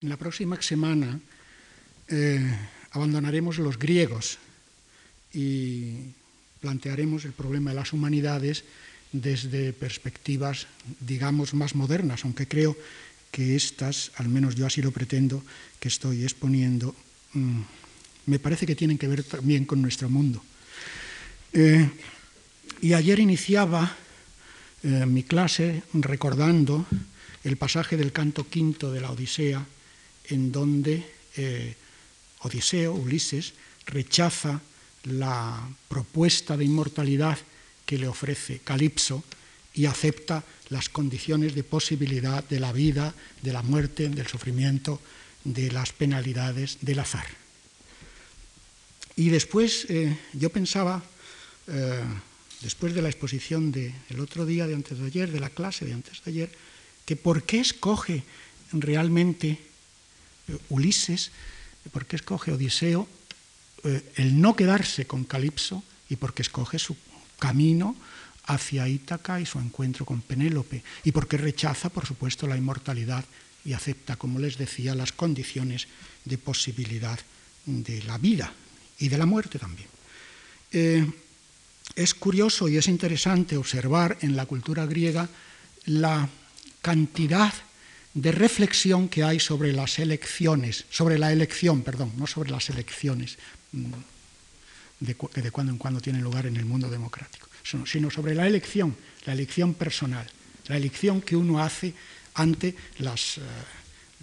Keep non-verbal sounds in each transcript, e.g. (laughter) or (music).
En la próxima semana eh, abandonaremos los griegos y plantearemos el problema de las humanidades desde perspectivas, digamos, más modernas, aunque creo que estas, al menos yo así lo pretendo, que estoy exponiendo, mm, me parece que tienen que ver también con nuestro mundo. Eh, y ayer iniciaba eh, mi clase recordando el pasaje del canto quinto de la Odisea, en donde eh, Odiseo, Ulises, rechaza la propuesta de inmortalidad que le ofrece Calipso y acepta las condiciones de posibilidad de la vida, de la muerte, del sufrimiento, de las penalidades del azar. Y después eh, yo pensaba, eh, después de la exposición del otro día, de antes de ayer, de la clase de antes de ayer, que por qué escoge realmente Ulises, por qué escoge Odiseo el no quedarse con Calipso y por qué escoge su camino hacia Ítaca y su encuentro con Penélope, y porque rechaza, por supuesto, la inmortalidad y acepta, como les decía, las condiciones de posibilidad de la vida y de la muerte también. Eh, es curioso y es interesante observar en la cultura griega la cantidad de reflexión que hay sobre las elecciones, sobre la elección, perdón, no sobre las elecciones mm, de, que de cuando en cuando tienen lugar en el mundo democrático sino sobre la elección, la elección personal, la elección que uno hace ante las, eh,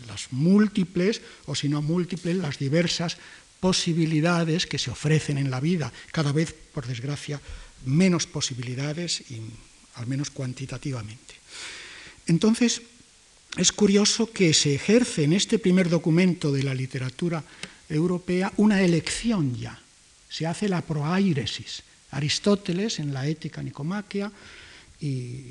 las múltiples, o si no múltiples, las diversas posibilidades que se ofrecen en la vida, cada vez, por desgracia, menos posibilidades y al menos cuantitativamente. Entonces, es curioso que se ejerce en este primer documento de la literatura europea una elección ya, se hace la proairesis, Aristóteles en la Ética Nicomaquia y,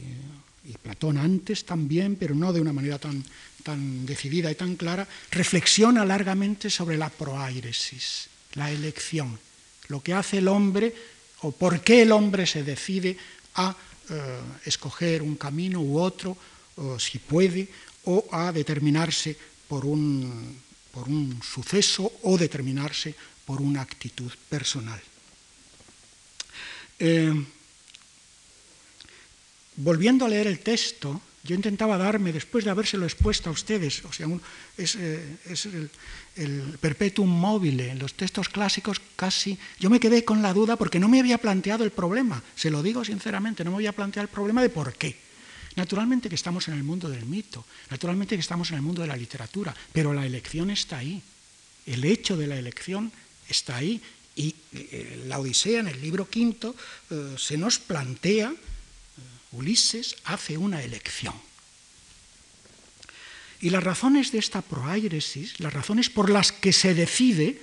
Platón antes también, pero no de una manera tan, tan decidida y tan clara, reflexiona largamente sobre la proairesis, la elección, lo que hace el hombre o por qué el hombre se decide a eh, escoger un camino u otro, o si puede, o a determinarse por un, por un suceso o determinarse por una actitud personal. Eh, volviendo a leer el texto, yo intentaba darme, después de habérselo expuesto a ustedes, o sea, es, eh, el, el, perpetuum mobile, en los textos clásicos casi, yo me quedé con la duda porque no me había planteado el problema, se lo digo sinceramente, no me había planteado el problema de por qué. Naturalmente que estamos en el mundo del mito, naturalmente que estamos en el mundo de la literatura, pero la elección está ahí, el hecho de la elección está ahí y eh, la Odisea, en el libro quinto, eh, se nos plantea, eh, Ulises hace una elección. Y las razones de esta proairesis, las razones por las que se decide,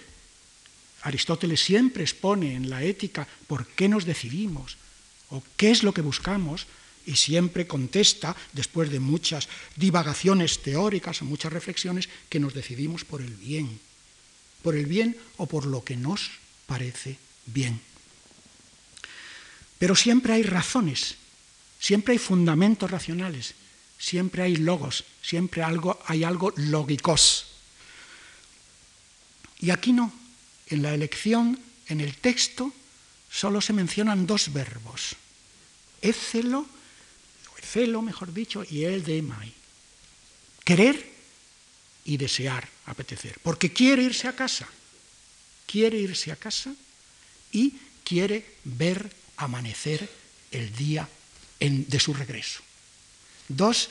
Aristóteles siempre expone en la ética por qué nos decidimos o qué es lo que buscamos, y siempre contesta, después de muchas divagaciones teóricas muchas reflexiones, que nos decidimos por el bien, por el bien o por lo que nos parece bien. Pero siempre hay razones, siempre hay fundamentos racionales, siempre hay logos, siempre algo, hay algo lógicos. Y aquí no, en la elección, en el texto, solo se mencionan dos verbos, écelo, celo, mejor dicho, y el de mai. Querer y desear, apetecer, porque quiere irse a casa quiere irse a casa y quiere ver amanecer el día de su regreso. Dos,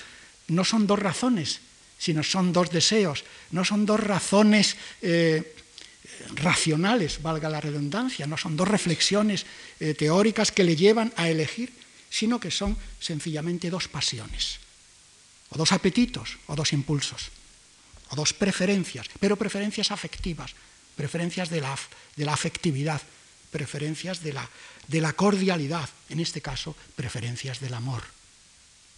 no son dos razones, sino son dos deseos, no son dos razones eh, racionales, valga la redundancia, no son dos reflexiones eh, teóricas que le llevan a elegir, sino que son sencillamente dos pasiones, o dos apetitos, o dos impulsos, o dos preferencias, pero preferencias afectivas, preferencias de la, de la afectividad, preferencias de la, de la cordialidad, en este caso, preferencias del amor.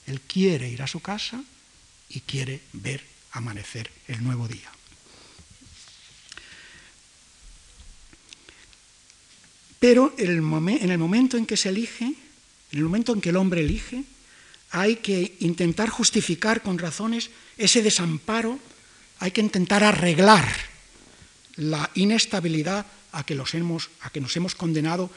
Él quiere ir a su casa y quiere ver amanecer el nuevo día. Pero en el momento en que se elige, en el momento en que el hombre elige, hay que intentar justificar con razones ese desamparo hay que intentar arreglar la inestabilidad a que, nos hemos condenado,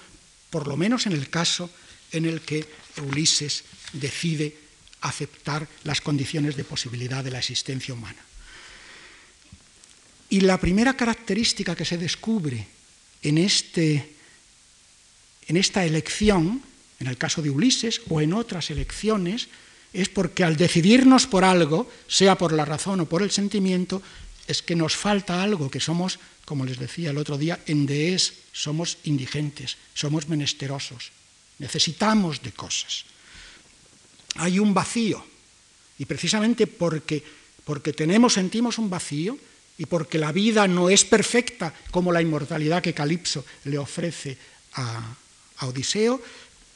por lo menos en el caso en el que Ulises decide aceptar las condiciones de posibilidad de la existencia humana. Y la primera característica que se descubre en, este, en esta elección, en el caso de Ulises o en otras elecciones, es porque al decidirnos por algo, sea por la razón o por el sentimiento, es que nos falta algo, que somos, como les decía el otro día, endees, somos indigentes, somos menesterosos, necesitamos de cosas. Hay un vacío, y precisamente porque, porque tenemos, sentimos un vacío, y porque la vida no es perfecta como la inmortalidad que Calipso le ofrece a, a Odiseo,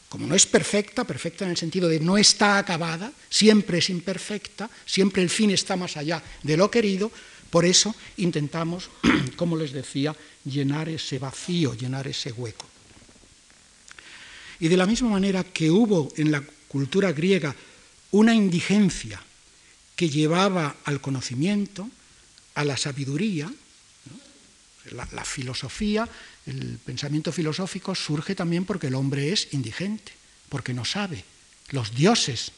como no es perfecta, perfecta en el sentido de no está acabada, siempre es imperfecta, siempre el fin está más allá de lo querido, por eso intentamos, (clears throat) como les decía, llenar ese vacío, llenar ese hueco. Y de la misma manera que hubo en la cultura griega una indigencia que llevaba al conocimiento, a la sabiduría, la, filosofía, el pensamiento filosófico surge también porque el hombre es indigente, porque no sabe. Los dioses,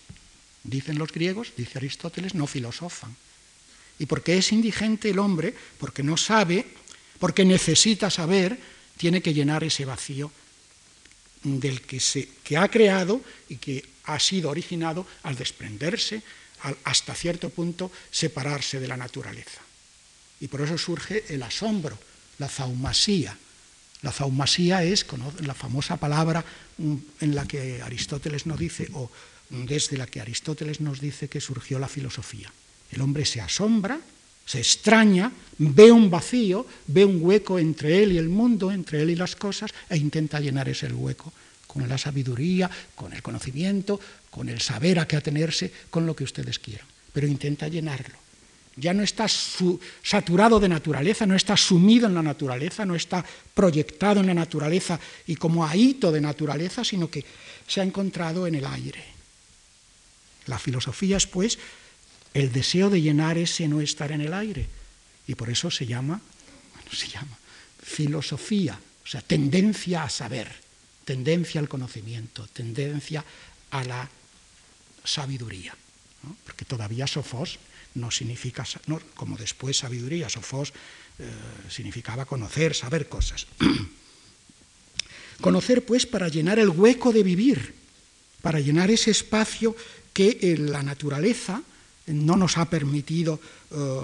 dicen los griegos, dice Aristóteles, no filosofan. Y porque es indigente el hombre, porque no sabe, porque necesita saber, tiene que llenar ese vacío del que, se, que ha creado y que ha sido originado al desprenderse, al, hasta cierto punto separarse de la naturaleza. Y por eso surge el asombro, la zaumasía. La zaumasía es la famosa palabra mm, en la que Aristóteles nos dice, o desde la que Aristóteles nos dice que surgió la filosofía. El hombre se asombra, se extraña, ve un vacío, ve un hueco entre él y el mundo, entre él y las cosas, e intenta llenar ese hueco con la sabiduría, con el conocimiento, con el saber a qué atenerse, con lo que ustedes quieran. Pero intenta llenarlo. Ya no está saturado de naturaleza, no está sumido en la naturaleza, no está proyectado en la naturaleza y como ahito de naturaleza, sino que se ha encontrado en el aire. La filosofía es, pues, el deseo de llenar ese no estar en el aire. Y por eso se llama, bueno, se llama filosofía, o sea, tendencia a saber, tendencia al conocimiento, tendencia a la sabiduría. Porque todavía Sofos no significa, como después sabiduría, Sofos eh, significaba conocer, saber cosas. (clears throat) conocer, pues, para llenar el hueco de vivir, para llenar ese espacio que en la naturaleza no nos ha permitido eh,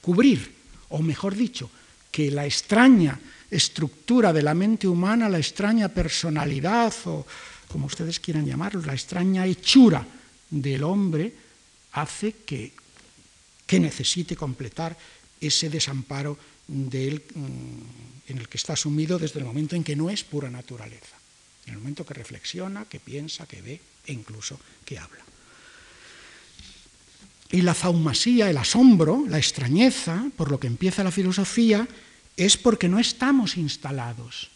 cubrir, o mejor dicho, que la extraña estructura de la mente humana, la extraña personalidad, o como ustedes quieran llamarlo, la extraña hechura del hombre, hace que, que necesite completar ese desamparo de mm, en el que está sumido desde el momento en que no es pura naturaleza, en el momento que reflexiona, que piensa, que ve e incluso que habla. Y la zaumasía, el asombro, la extrañeza, por lo que empieza la filosofía, es porque no estamos instalados.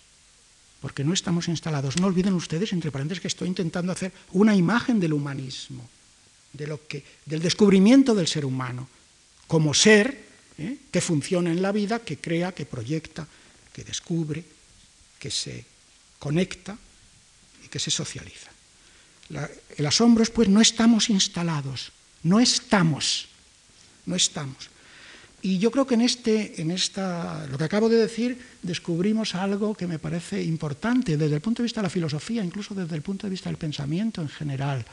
Porque no estamos instalados. No olviden ustedes, entre paréntesis, que estoy intentando hacer una imagen del humanismo, de lo que, del descubrimiento del ser humano, como ser ¿eh? que funciona en la vida, que crea, que proyecta, que descubre, que se conecta y que se socializa. el asombro es, pues, no estamos instalados no estamos, no estamos. Y yo creo que en, este, en esta, lo que acabo de decir descubrimos algo que me parece importante desde el punto de vista de la filosofía, incluso desde el punto de vista del pensamiento en general.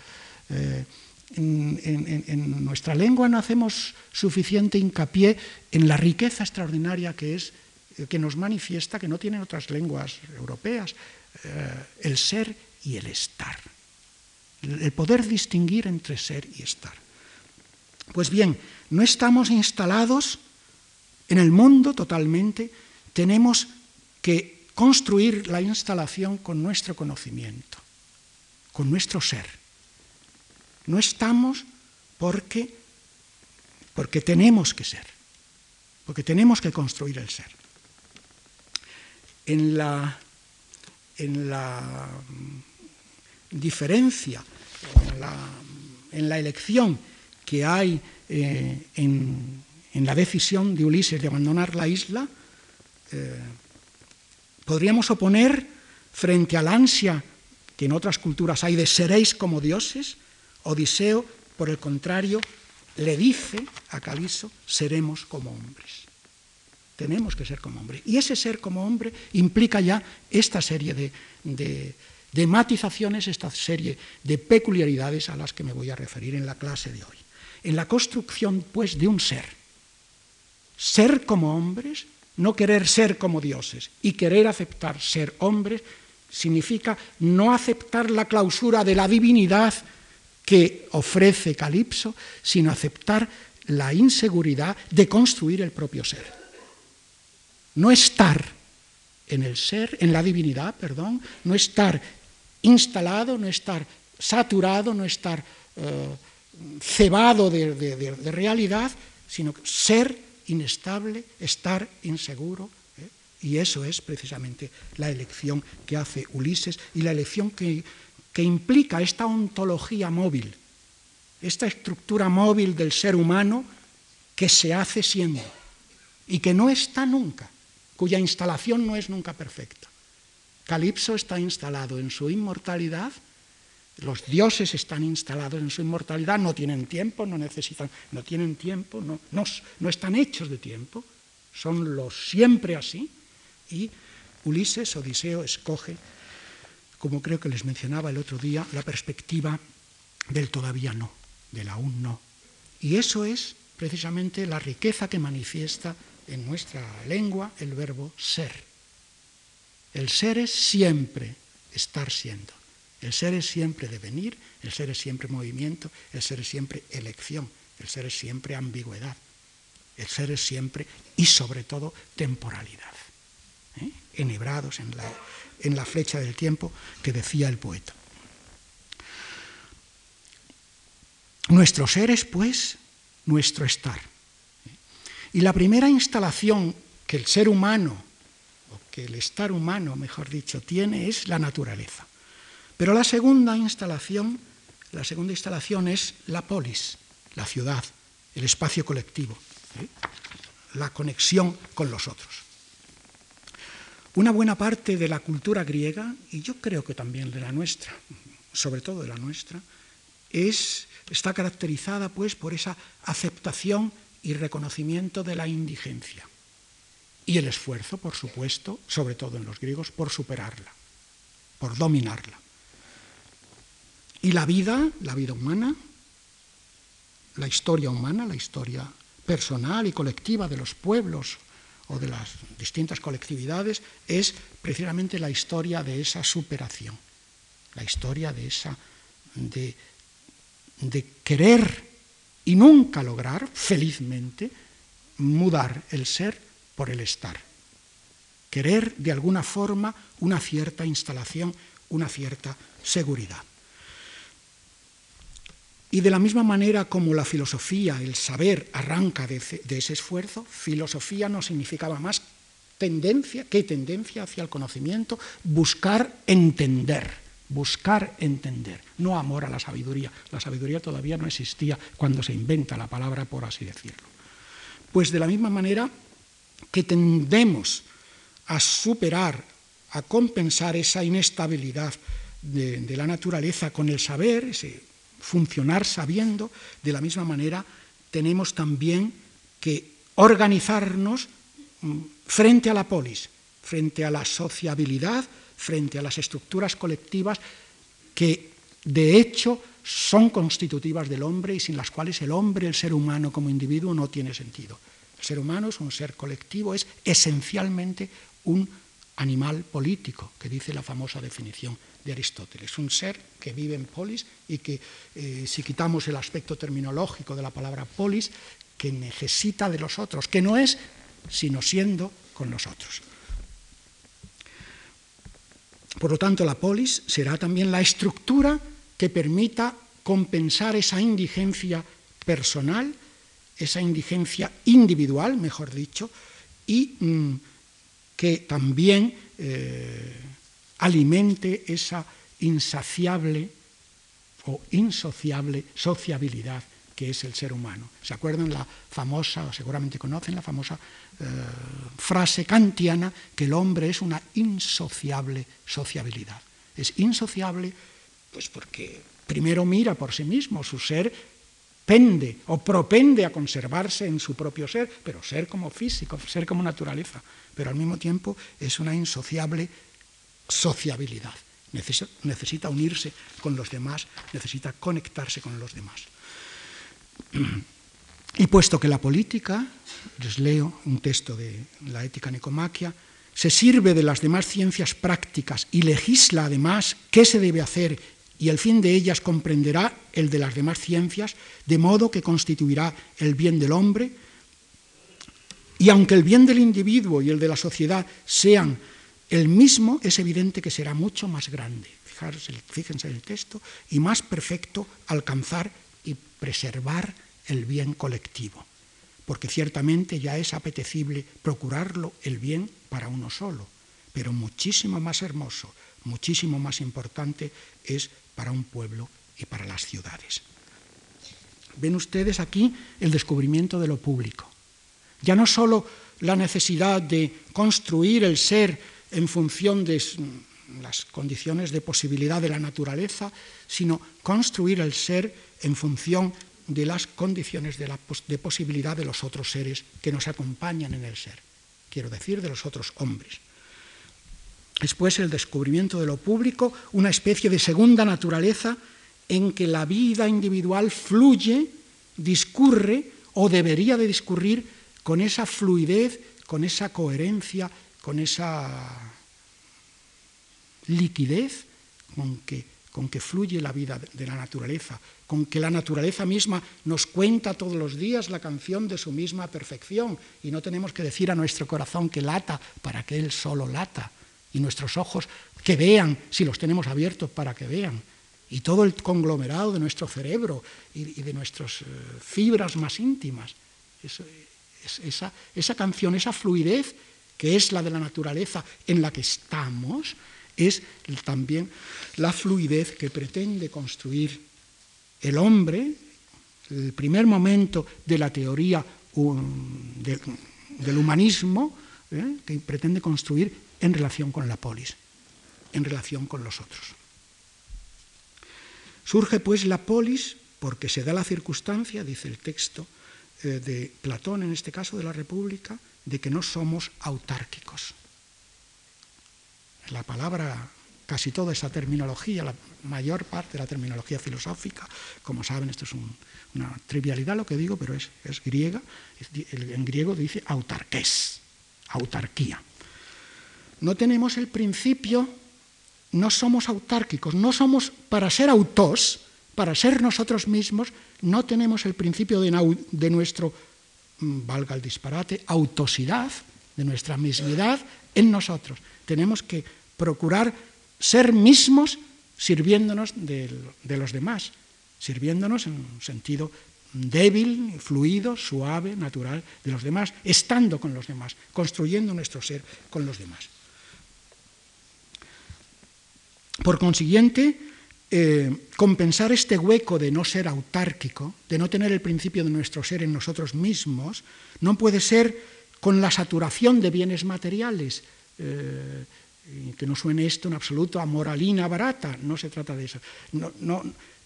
Eh, en, nuestra lengua no hacemos suficiente hincapié en la riqueza extraordinaria que es eh, que nos manifiesta que no tienen otras lenguas europeas eh, el ser y el estar, el poder distinguir entre ser y estar. Pues bien, no estamos instalados en el mundo totalmente, tenemos que construir la instalación con nuestro conocimiento, con nuestro ser. No estamos porque, porque tenemos que ser, porque tenemos que construir el ser. En la, en la diferencia, en la, en elección que hay eh, en, la decisión de Ulises de abandonar la isla, eh, podríamos oponer frente al ansia que en otras culturas hay de seréis como dioses, Odiseo, por el contrario, le dice a Caliso, seremos como hombres. Tenemos que ser como hombres. Y ese ser como hombre implica ya esta serie de, de matizaciones, esta serie de peculiaridades a las que me voy a referir en la clase de hoy. En la construcción, pues, de un ser. Ser como hombres, no querer ser como dioses y querer aceptar ser hombres, significa no aceptar la clausura de la divinidad que ofrece Calipso, sino aceptar la inseguridad de construir el propio ser. No estar en el ser, en la divinidad, perdón, no estar instalado, no estar saturado, no estar eh, cebado de, realidad, sino ser inestable, estar inseguro. ¿eh? Y eso es precisamente la elección que hace Ulises y la elección que, que implica esta ontología móvil, esta estructura móvil del ser humano que se hace siendo y que no está nunca, cuya instalación no es nunca perfecta. Calipso está instalado en su inmortalidad, los dioses están instalados en su inmortalidad, no tienen tiempo, no necesitan, no tienen tiempo, no, no, no están hechos de tiempo, son los siempre así, y Ulises, Odiseo, escoge como creo que les mencionaba el otro día, la perspectiva del todavía no, del aún no. Y eso es precisamente la riqueza que manifiesta en nuestra lengua el verbo ser. El ser es siempre estar siendo. El ser es siempre devenir, el ser es siempre movimiento, el ser es siempre elección, el ser es siempre ambigüedad, el ser es siempre y sobre todo temporalidad. ¿eh? Enhebrados en la, en la flecha del tiempo que decía el poeta. Nuestro ser es, pues, nuestro estar. Y la primera instalación que el ser humano, o que el estar humano, mejor dicho, tiene es la naturaleza. Pero la segunda instalación, la segunda instalación es la polis, la ciudad, el espacio colectivo, ¿eh? la conexión con los otros. Una buena parte de la cultura griega, y yo creo que también de la nuestra, sobre todo de la nuestra, es, está caracterizada pues, por esa aceptación y reconocimiento de la indigencia. Y el esfuerzo, por supuesto, sobre todo en los griegos, por superarla, por dominarla. Y la vida, la vida humana, la historia humana, la historia personal y colectiva de los pueblos o de las distintas colectividades es precisamente la historia de esa superación, la historia de esa de, de querer y nunca lograr felizmente mudar el ser por el estar. Querer de alguna forma una cierta instalación, una cierta seguridad. Y de la misma manera como la filosofía, el saber, arranca de, ese esfuerzo, filosofía no significaba más tendencia, que tendencia hacia el conocimiento, buscar entender, buscar entender, no amor a la sabiduría. La sabiduría todavía no existía cuando se inventa la palabra, por así decirlo. Pues de la misma manera que tendemos a superar, a compensar esa inestabilidad de, de la naturaleza con el saber, ese funcionar sabiendo, de la misma manera tenemos también que organizarnos mm, frente a la polis, frente a la sociabilidad, frente a las estructuras colectivas que de hecho son constitutivas del hombre y sin las cuales el hombre, el ser humano como individuo no tiene sentido. El ser humano es un ser colectivo, es esencialmente un animal político, que dice la famosa definición de Aristóteles. Un ser que vive en polis y que, eh, si quitamos el aspecto terminológico de la palabra polis, que necesita de los otros, que no es sino siendo con los otros. Por lo tanto, la polis será también la estructura que permita compensar esa indigencia personal, esa indigencia individual, mejor dicho, y mm, que también eh, alimente esa insaciable o insociable sociabilidad que es el ser humano. ¿Se acuerdan la famosa, o seguramente conocen la famosa eh, frase kantiana que el hombre es una insociable sociabilidad? Es insociable pues porque primero mira por sí mismo, su ser pende o propende a conservarse en su propio ser, pero ser como físico, ser como naturaleza, pero al mismo tiempo es una insociable sociabilidad. Necesita, unirse con los demás, necesita conectarse con los demás. Y puesto que la política, les leo un texto de la ética nicomaquia, se sirve de las demás ciencias prácticas y legisla además qué se debe hacer y el fin de ellas comprenderá el de las demás ciencias, de modo que constituirá el bien del hombre, y aunque el bien del individuo y el de la sociedad sean el mismo, es evidente que será mucho más grande, fíjense en el texto, y más perfecto alcanzar y preservar el bien colectivo, porque ciertamente ya es apetecible procurarlo el bien para uno solo, pero muchísimo más hermoso, muchísimo más importante es para un pueblo y para las ciudades. Ven ustedes aquí el descubrimiento de lo público. Ya no solo la necesidad de construir el ser en función de las condiciones de posibilidad de la naturaleza, sino construir el ser en función de las condiciones de, posibilidad de los otros seres que nos acompañan en el ser, quiero decir, de los otros hombres. Después el descubrimiento de lo público, una especie de segunda naturaleza en que la vida individual fluye, discurre o debería de discurrir con esa fluidez, con esa coherencia, con esa liquidez con que, con que fluye la vida de la naturaleza, con que la naturaleza misma nos cuenta todos los días la canción de su misma perfección y no tenemos que decir a nuestro corazón que lata para que él solo lata y nuestros ojos que vean si los tenemos abiertos para que vean y todo el conglomerado de nuestro cerebro y, de nuestras eh, fibras más íntimas. esa, esa canción, esa fluidez que es la de la naturaleza en la que estamos, es también la fluidez que pretende construir el hombre, el primer momento de la teoría del humanismo, ¿eh? que pretende construir en relación con la polis, en relación con los otros. Surge pues la polis porque se da la circunstancia, dice el texto eh, de Platón, en este caso de la República, de que no somos autárquicos. La palabra, casi toda esa terminología, la mayor parte de la terminología filosófica, como saben, esto es una trivialidad lo que digo, pero es, griega, en griego dice autarqués, autarquía. No tenemos el principio, no somos autárquicos, no somos para ser autos, para ser nosotros mismos, no tenemos el principio de, de nuestro valga el disparate, autosidad, de nuestra mismidad en nosotros. Tenemos que procurar ser mismos sirviéndonos de, los demás, sirviéndonos en un sentido débil, fluido, suave, natural de los demás, estando con los demás, construyendo nuestro ser con los demás. Por consiguiente, eh, compensar este hueco de no ser autárquico, de no tener el principio de nuestro ser en nosotros mismos, no puede ser con la saturación de bienes materiales. Eh, que no suene esto en absoluto a moralina barata, no se trata de eso.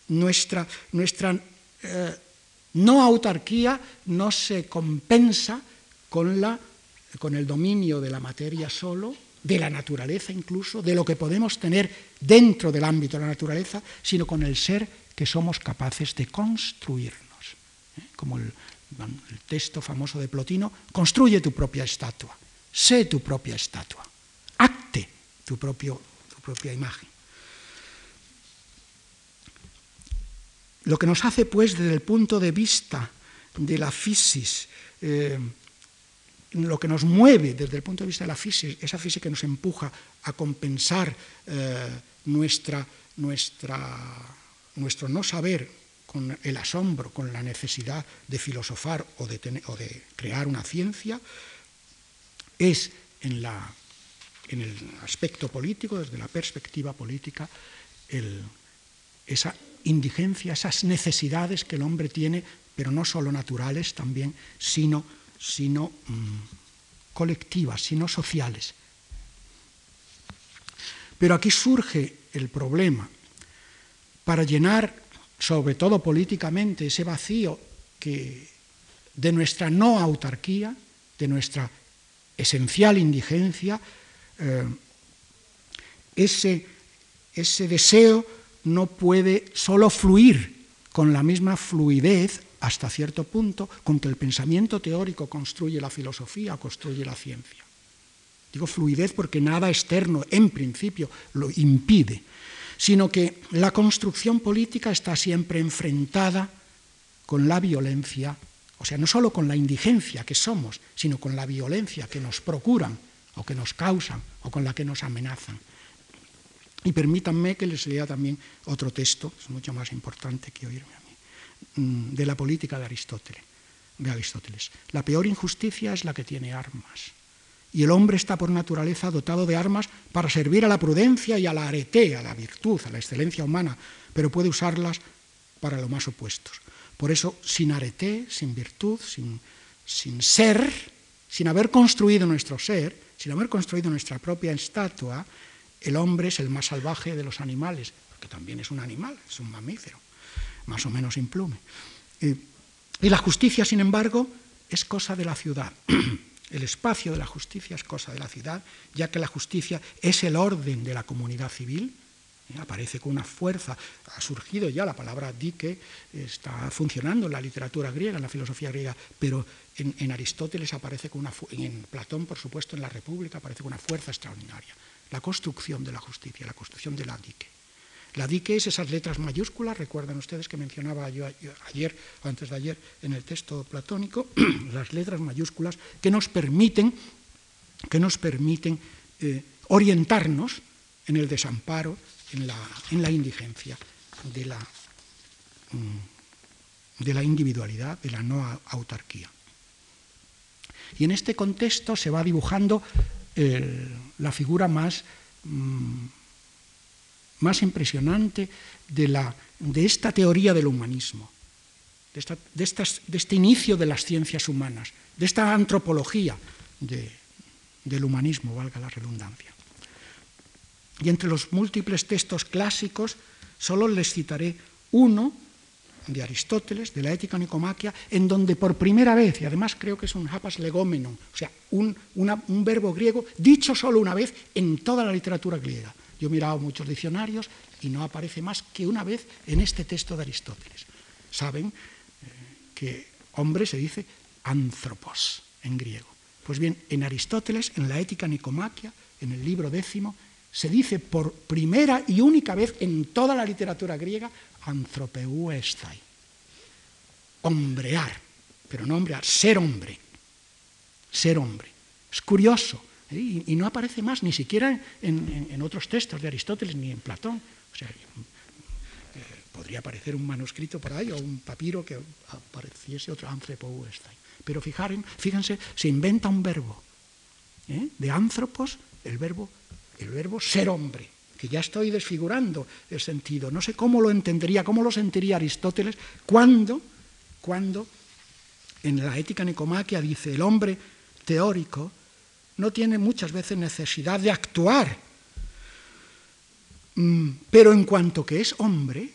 nuestra nuestra eh, no autarquía no se compensa con, la, con el dominio de la materia solo, de la naturaleza incluso, de lo que podemos tener dentro del ámbito de la naturaleza, sino con el ser que somos capaces de construirnos. ¿eh? Como el, texto famoso de Plotino, construye tu propia estatua, sé tu propia estatua, acte tu, propio, tu propia imagen. Lo que nos hace, pues, desde el punto de vista de la fisis, eh, lo que nos mueve desde el punto de vista de la física, esa física que nos empuja a compensar eh, nuestra, nuestra, nuestro no saber con el asombro, con la necesidad de filosofar o de, o de crear una ciencia, es en, la, en, el aspecto político, desde la perspectiva política, esa indigencia, esas necesidades que el hombre tiene pero no solo naturales también, sino, sino mm, colectivas, sino sociales. Pero aquí surge el problema. Para llenar, sobre todo políticamente, ese vacío que, de nuestra no autarquía, de nuestra esencial indigencia, eh, ese, ese deseo no puede solo fluir con la misma fluidez hasta cierto punto con que el pensamiento teórico construye la filosofía construye la ciencia. Digo fluidez porque nada externo, en principio, lo impide, sino que la construcción política está siempre enfrentada con la violencia, o sea, no solo con la indigencia que somos, sino con la violencia que nos procuran o que nos causan o con la que nos amenazan. Y permítanme que les lea también otro texto, es mucho más importante que oírme de la política de Aristóteles. La peor injusticia es la que tiene armas. Y el hombre está por naturaleza dotado de armas para servir a la prudencia y a la arete, a la virtud, a la excelencia humana, pero puede usarlas para lo más opuestos. Por eso, sin arete, sin virtud, sin, sin ser, sin haber construido nuestro ser, sin haber construido nuestra propia estatua, el hombre es el más salvaje de los animales, porque también es un animal, es un mamífero, más o menos implume. Eh, y la justicia, sin embargo, es cosa de la ciudad. (clears throat) El espacio de la justicia es cosa de la ciudad, ya que la justicia es el orden de la comunidad civil, ¿eh? aparece con una fuerza, ha surgido ya la palabra dique, está funcionando en la literatura griega, en la filosofía griega, pero en, Aristóteles aparece con una, en Platón, por supuesto, en la República, aparece con una fuerza extraordinaria la construcción de la justicia, la construcción de la dique. La dique es esas letras mayúsculas, recuerdan ustedes que mencionaba yo ayer o antes de ayer en el texto platónico, (clears throat) las letras mayúsculas que nos permiten, que nos permiten eh, orientarnos en el desamparo, en la, en la indigencia de la, mm, de la individualidad, de la no autarquía. Y en este contexto se va dibujando la figura más, mm, más impresionante de, la, de, esta teoría del humanismo, de, de, este inicio de las ciencias humanas, de esta antropología del humanismo, valga la redundancia. Y entre los múltiples textos clásicos, solo les citaré uno de Aristóteles, de la ética nicomaquia, en donde por primera vez, y además creo que es un hapas legómeno, o sea, un, un verbo griego dicho solo una vez en toda la literatura griega. Yo he mirado muchos diccionarios y no aparece más que una vez en este texto de Aristóteles. Saben eh, que hombre se dice anthropos en griego. Pues bien, en Aristóteles, en la ética nicomaquia, en el libro décimo, se dice por primera y única vez en toda la literatura griega anthropeu estai. Hombrear, pero no hombrear, ser hombre. Ser hombre. Es curioso. ¿Eh? Y, no aparece más, ni siquiera en, otros textos de Aristóteles ni en Platón. O sea, eh, podría aparecer un manuscrito por ahí o un papiro que apareciese otro anthropou estai. Pero fíjense, se inventa un verbo. ¿eh? De anthropos, el verbo, el verbo ser hombre que ya estoy desfigurando el sentido. No sé cómo lo entendería, cómo lo sentiría Aristóteles cuando, cuando en la ética nicomaquia dice el hombre teórico no tiene muchas veces necesidad de actuar, mm, pero en cuanto que es hombre,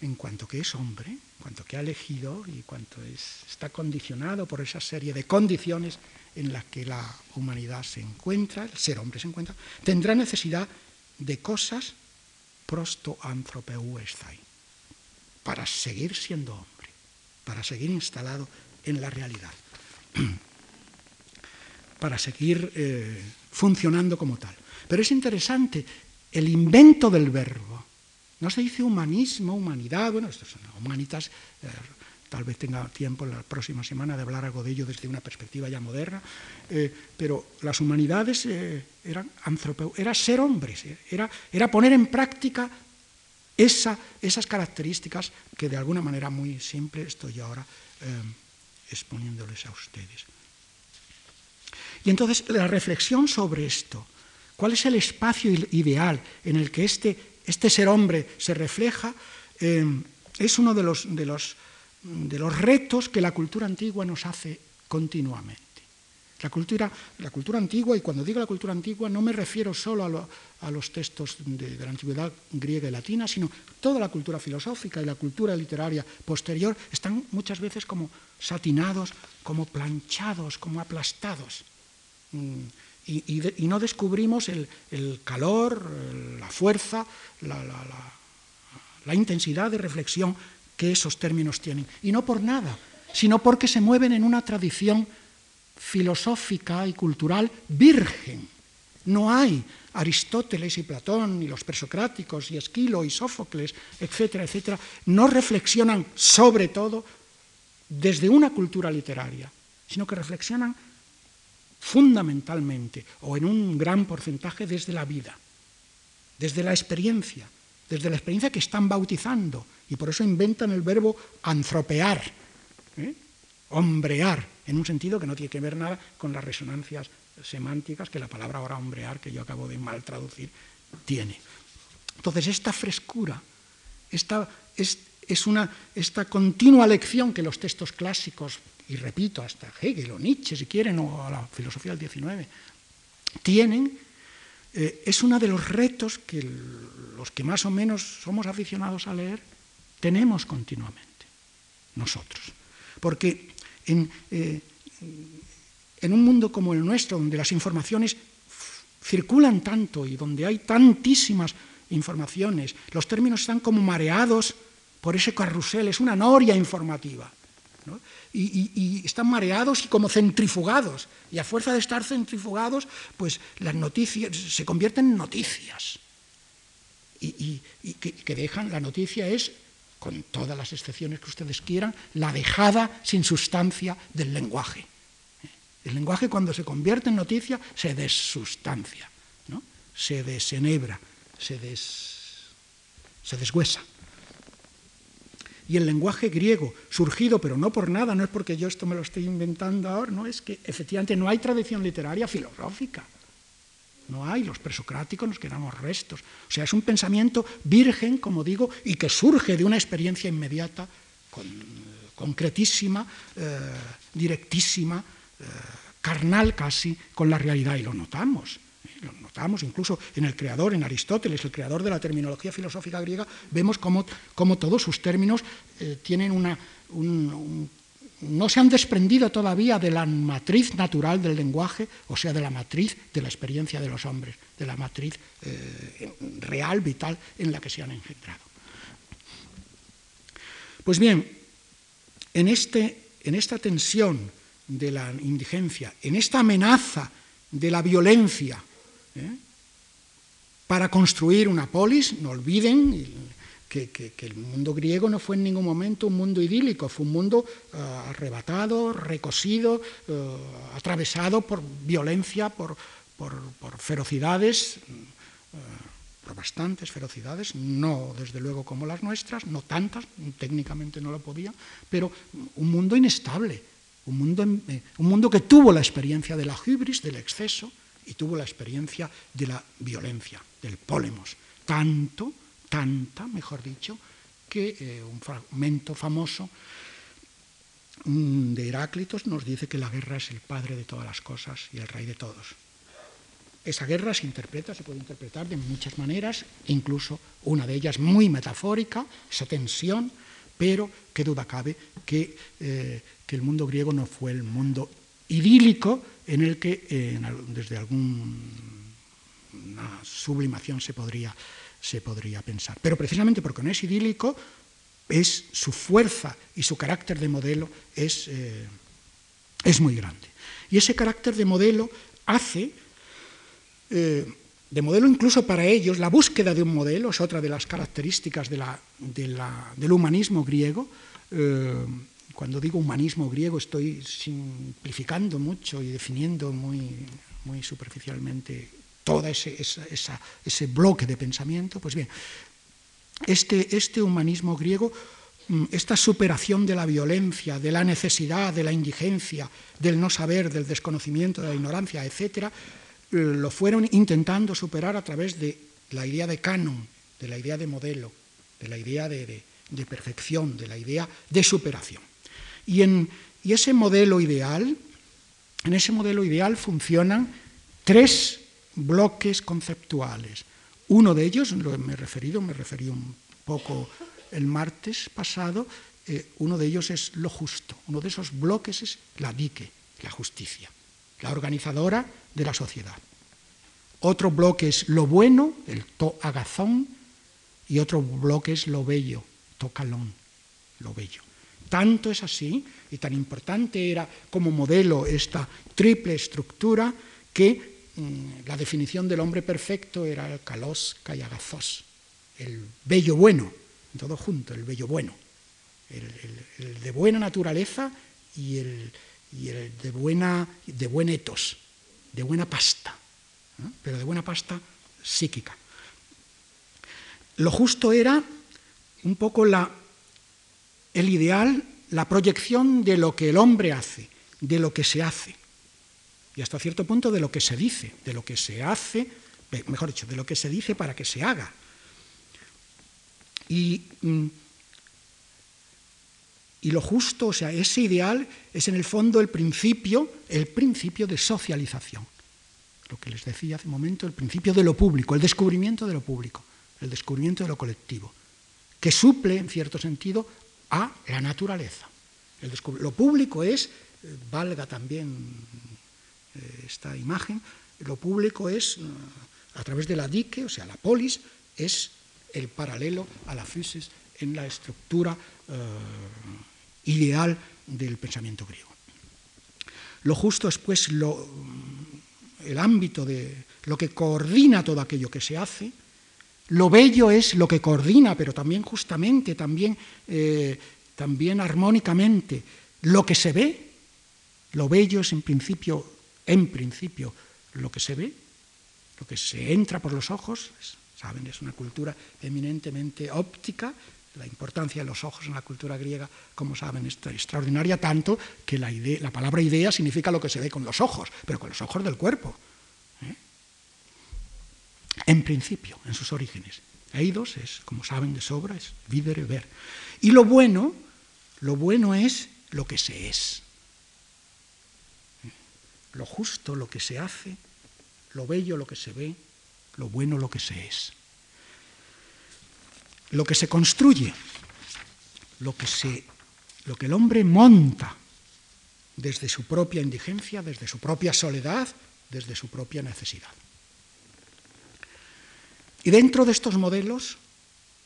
en cuanto que es hombre, en cuanto que ha elegido y cuanto es, está condicionado por esa serie de condiciones en las que la humanidad se encuentra, el ser hombre se encuentra, tendrá necesidad de cosas prosto anthropeu estai, para seguir siendo hombre, para seguir instalado en la realidad, (clears throat) para seguir eh, funcionando como tal. Pero es interesante el invento del verbo. No se dice humanismo, humanidad, bueno, esto son humanitas, eh, tal vez tenga tiempo la próxima semana de hablar algo de ello desde una perspectiva ya moderna, eh, pero las humanidades eh, eran era ser hombres, era, poner en práctica esa, esas características que de alguna manera muy simple estoy ahora exponiéndoles a ustedes. Y entonces la reflexión sobre esto, cuál es el espacio ideal en el que este, este ser hombre se refleja, es uno de los, de los de los retos que la cultura antigua nos hace continuamente. La cultura, la cultura antigua, y cuando digo la cultura antigua no me refiero solo a, los textos de, la antigüedad griega y latina, sino toda la cultura filosófica y la cultura literaria posterior están muchas veces como satinados, como planchados, como aplastados. Mm, y, no descubrimos el, calor, la fuerza, la intensidad de reflexión que esos términos tienen. Y no por nada, sino porque se mueven en una tradición filosófica y cultural virgen. No hay Aristóteles y Platón, y los presocráticos, y Esquilo y Sófocles, etcétera, etcétera, no reflexionan sobre todo desde una cultura literaria, sino que reflexionan fundamentalmente o en un gran porcentaje desde la vida, desde la experiencia, desde la experiencia que están bautizando, y por eso inventan el verbo antropear, ¿eh? hombrear, en un sentido que no tiene que ver nada con las resonancias semánticas que la palabra ahora hombrear, que yo acabo de mal traducir, tiene. Entonces, esta frescura, esta, es, una, esta continua lección que los textos clásicos, y repito, hasta Hegel o Nietzsche, si quieren, o a la filosofía del XIX, tienen, eh, es uno de los retos que los que más o menos somos aficionados a leer tenemos continuamente, nosotros. Porque eh, en, un mundo como el nuestro, donde las informaciones circulan tanto y donde hay tantísimas informaciones, los términos están como mareados por ese carrusel, es una noria informativa. Y, están mareados y como centrifugados. Y a fuerza de estar centrifugados, pues las noticias se convierten en noticias. Y, que dejan, la noticia es con todas las excepciones que ustedes quieran, la dejada sin sustancia del lenguaje. El lenguaje cuando se convierte en noticia se desustancia, ¿no? se desenebra, se, se deshuesa. Y el lenguaje griego, surgido, pero no por nada, no es porque yo esto me lo estoy inventando ahora, no, es que efectivamente no hay tradición literaria filosófica. No hay, los presocráticos nos quedamos restos. O sea, es un pensamiento virgen, como digo, y que surge de una experiencia inmediata, concretísima, eh, directísima, eh, carnal casi, con la realidad. Y lo notamos. ¿Eh? Lo notamos incluso en el creador, en Aristóteles, el creador de la terminología filosófica griega, vemos cómo, todos sus términos tienen una, un no se han desprendido todavía de la matriz natural del lenguaje, o sea, de la matriz de la experiencia de los hombres, de la matriz eh, real, vital, en la que se han engendrado. Pues bien, en, este, en esta tensión de la indigencia, en esta amenaza de la violencia, ¿eh? para construir una polis, no olviden, que, el mundo griego no fue en ningún momento un mundo idílico, fue un mundo eh, arrebatado, recosido, eh, atravesado por violencia, por, ferocidades, eh, por bastantes ferocidades, no desde luego como las nuestras, no tantas, técnicamente no lo podía, pero un mundo inestable, un mundo, un mundo que tuvo la experiencia de la hubris, del exceso, y tuvo la experiencia de la violencia, del pólemos, tanto tanta, mejor dicho, que eh, un fragmento famoso mm, de Heráclitos nos dice que la guerra es el padre de todas las cosas y el rey de todos. Esa guerra se interpreta, se puede interpretar de muchas maneras, incluso una de ellas muy metafórica, esa tensión, pero qué duda cabe que, eh, que el mundo griego no fue el mundo idílico en el que eh, desde alguna sublimación se podría se podría pensar. Pero precisamente porque no es idílico, es su fuerza y su carácter de modelo es, eh, es muy grande. Y ese carácter de modelo hace, eh, de modelo incluso para ellos, la búsqueda de un modelo es otra de las características del humanismo griego. Cuando digo humanismo griego estoy simplificando mucho y definiendo muy, superficialmente todo ese, bloque de pensamiento. Pues bien, este, este humanismo griego, mm, esta superación de la violencia, de la necesidad, de la indigencia, del no saber, del desconocimiento, de la ignorancia, etc., eh, lo fueron intentando superar a través de la idea de canon, de la idea de modelo, de la idea de, de perfección, de la idea de superación. Y en ese modelo ideal, en ese modelo ideal funcionan tres bloques conceptuales. Uno de ellos, lo me he referido, me referí un poco el martes pasado, eh, uno de ellos es lo justo, uno de esos bloques es la dique, la justicia, la organizadora de la sociedad. Otro bloque es lo bueno, el to agazón, y otro bloque es lo bello, tocalón, lo bello. Tanto es así, y tan importante era como modelo esta triple estructura, que mm, la definición del hombre perfecto era el kalos kayagazos, el bello bueno, todo junto, el bello bueno, el, de buena naturaleza y el, de, buena, de buen etos, de buena pasta, pero de buena pasta psíquica. Lo justo era un poco la, el ideal, la proyección de lo que el hombre hace, de lo que se hace, y hasta cierto punto de lo que se dice, de lo que se hace, mejor dicho, de lo que se dice para que se haga. Y, mm, y lo justo, o sea, ese ideal es en el fondo el principio, el principio de socialización. Lo que les decía hace un momento, el principio de lo público, el descubrimiento de lo público el descubrimiento de lo colectivo, que suple, en cierto sentido, a la naturaleza. lo público es, eh, valga también eh, esta imagen, lo público es, a través de la dique, o sea, la polis, es el paralelo a la physis en la estructura eh, ideal del pensamiento griego. Lo justo es, pues, el ámbito de lo que coordina todo aquello que se hace, lo bello es lo que coordina, pero también justamente, también, eh, también armónicamente, lo que se ve. Lo bello es en principio, en principio, lo que se ve, lo que se entra por los ojos. Saben, es una cultura eminentemente óptica. La importancia de los ojos en la cultura griega, como saben, es extraordinaria, tanto que la, la palabra idea significa lo que se ve con los ojos, pero con los ojos del cuerpo en principio, en sus orígenes. Eidos es, como saben de sobra, es videre, ver. Y lo bueno, lo bueno es lo que se es. Lo justo, lo que se hace, lo bello, lo que se ve, lo bueno, lo que se es. Lo que se construye, lo que, se, lo que el hombre monta desde su propia indigencia, desde su propia soledad, desde su propia necesidad. Y dentro de estos modelos,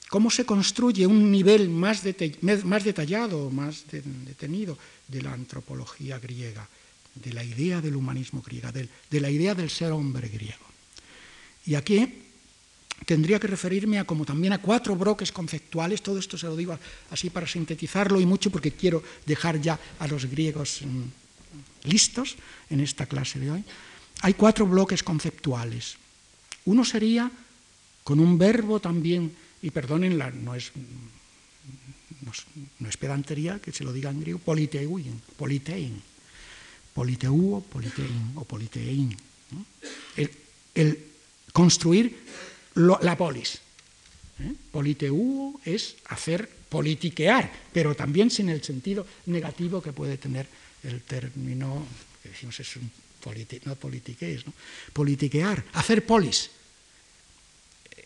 ¿cómo se construye un nivel más, detallado, más detenido de la antropología griega, de la idea del humanismo griego, de la idea del ser hombre griego? Y aquí tendría que referirme a como también a cuatro bloques conceptuales, todo esto se lo digo así para sintetizarlo y mucho porque quiero dejar ya a los griegos mm, listos en esta clase de hoy. Hay cuatro bloques conceptuales. Uno sería con un verbo también, y perdonen, no, es, no, es pedantería que se lo diga en griego, politeuin, politein, politeuo, politein o politein. El, construir la polis. ¿eh? Politeuo es hacer politiquear, pero también sin el sentido negativo que puede tener el término, que decimos es un no politiquees, ¿no? politiquear, hacer polis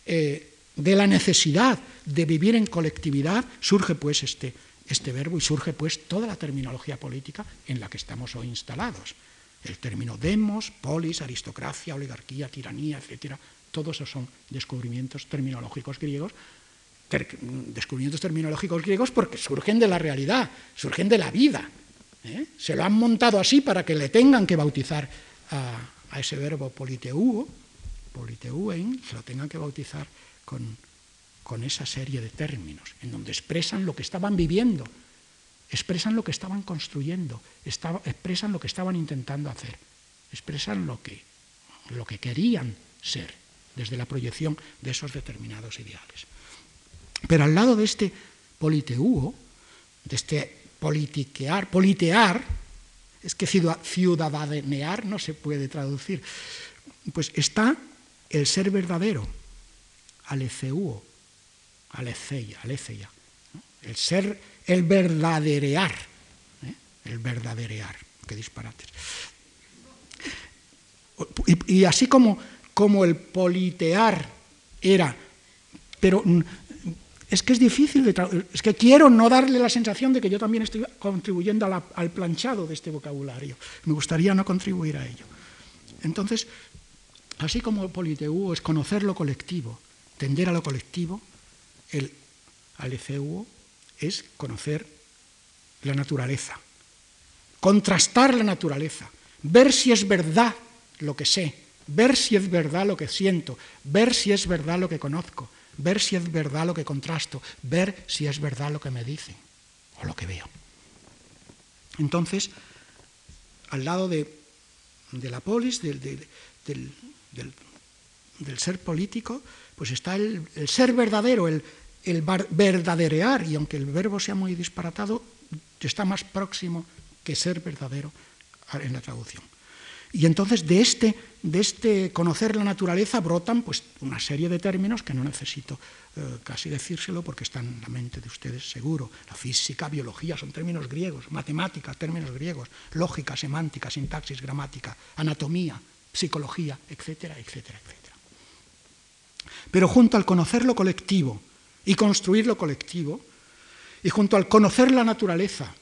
eh, de la necesidad de vivir en colectividad, surge pues este, este verbo y surge pues toda la terminología política en la que estamos hoy instalados. El término demos, polis, aristocracia, oligarquía, tiranía, etcétera, todos esos son descubrimientos terminológicos griegos, descubrimientos terminológicos griegos porque surgen de la realidad, surgen de la vida. ¿eh? Se lo han montado así para que le tengan que bautizar a, a ese verbo politeuo, politeuen, se lo tengan que bautizar con, con esa serie de términos, en donde expresan lo que estaban viviendo, expresan lo que estaban construyendo, expresan lo que estaban intentando hacer, expresan lo que, lo que querían ser desde la proyección de esos determinados ideales. Pero al lado de este politeúo, de este politiquear, politear, es que ciudadanear no se puede traducir, pues está el ser verdadero, aleceuo, aleceia, aleceia, el ser, el verdaderear, ¿eh? el verdaderear, qué disparates. Y, así como, como el politear era, pero es que es difícil, de es que quiero no darle la sensación de que yo también estoy contribuyendo al planchado de este vocabulario. Me gustaría no contribuir a ello. Entonces, así como el politeuo es conocer lo colectivo, tender a lo colectivo, el aleceuo es conocer la naturaleza, contrastar la naturaleza, ver si es verdad lo que sé, ver si es verdad lo que siento, ver si es verdad lo que conozco, ver si es verdad lo que contrasto, ver si es verdad lo que me dicen o lo que veo. Entonces, al lado de, la polis, del, ser político, pues está el, ser verdadero, el, verdaderear, y aunque el verbo sea muy disparatado, está más próximo que ser verdadero en la traducción. Y entonces de este, de este conocer la naturaleza brotan pues, una serie de términos que no necesito eh, casi decírselo porque están en la mente de ustedes seguro. La física, biología son términos griegos, matemática, términos griegos, lógica, semántica, sintaxis, gramática, anatomía, psicología, etcétera, etcétera, etcétera. Pero junto al conocer lo colectivo y construir lo colectivo, y junto al conocer la naturaleza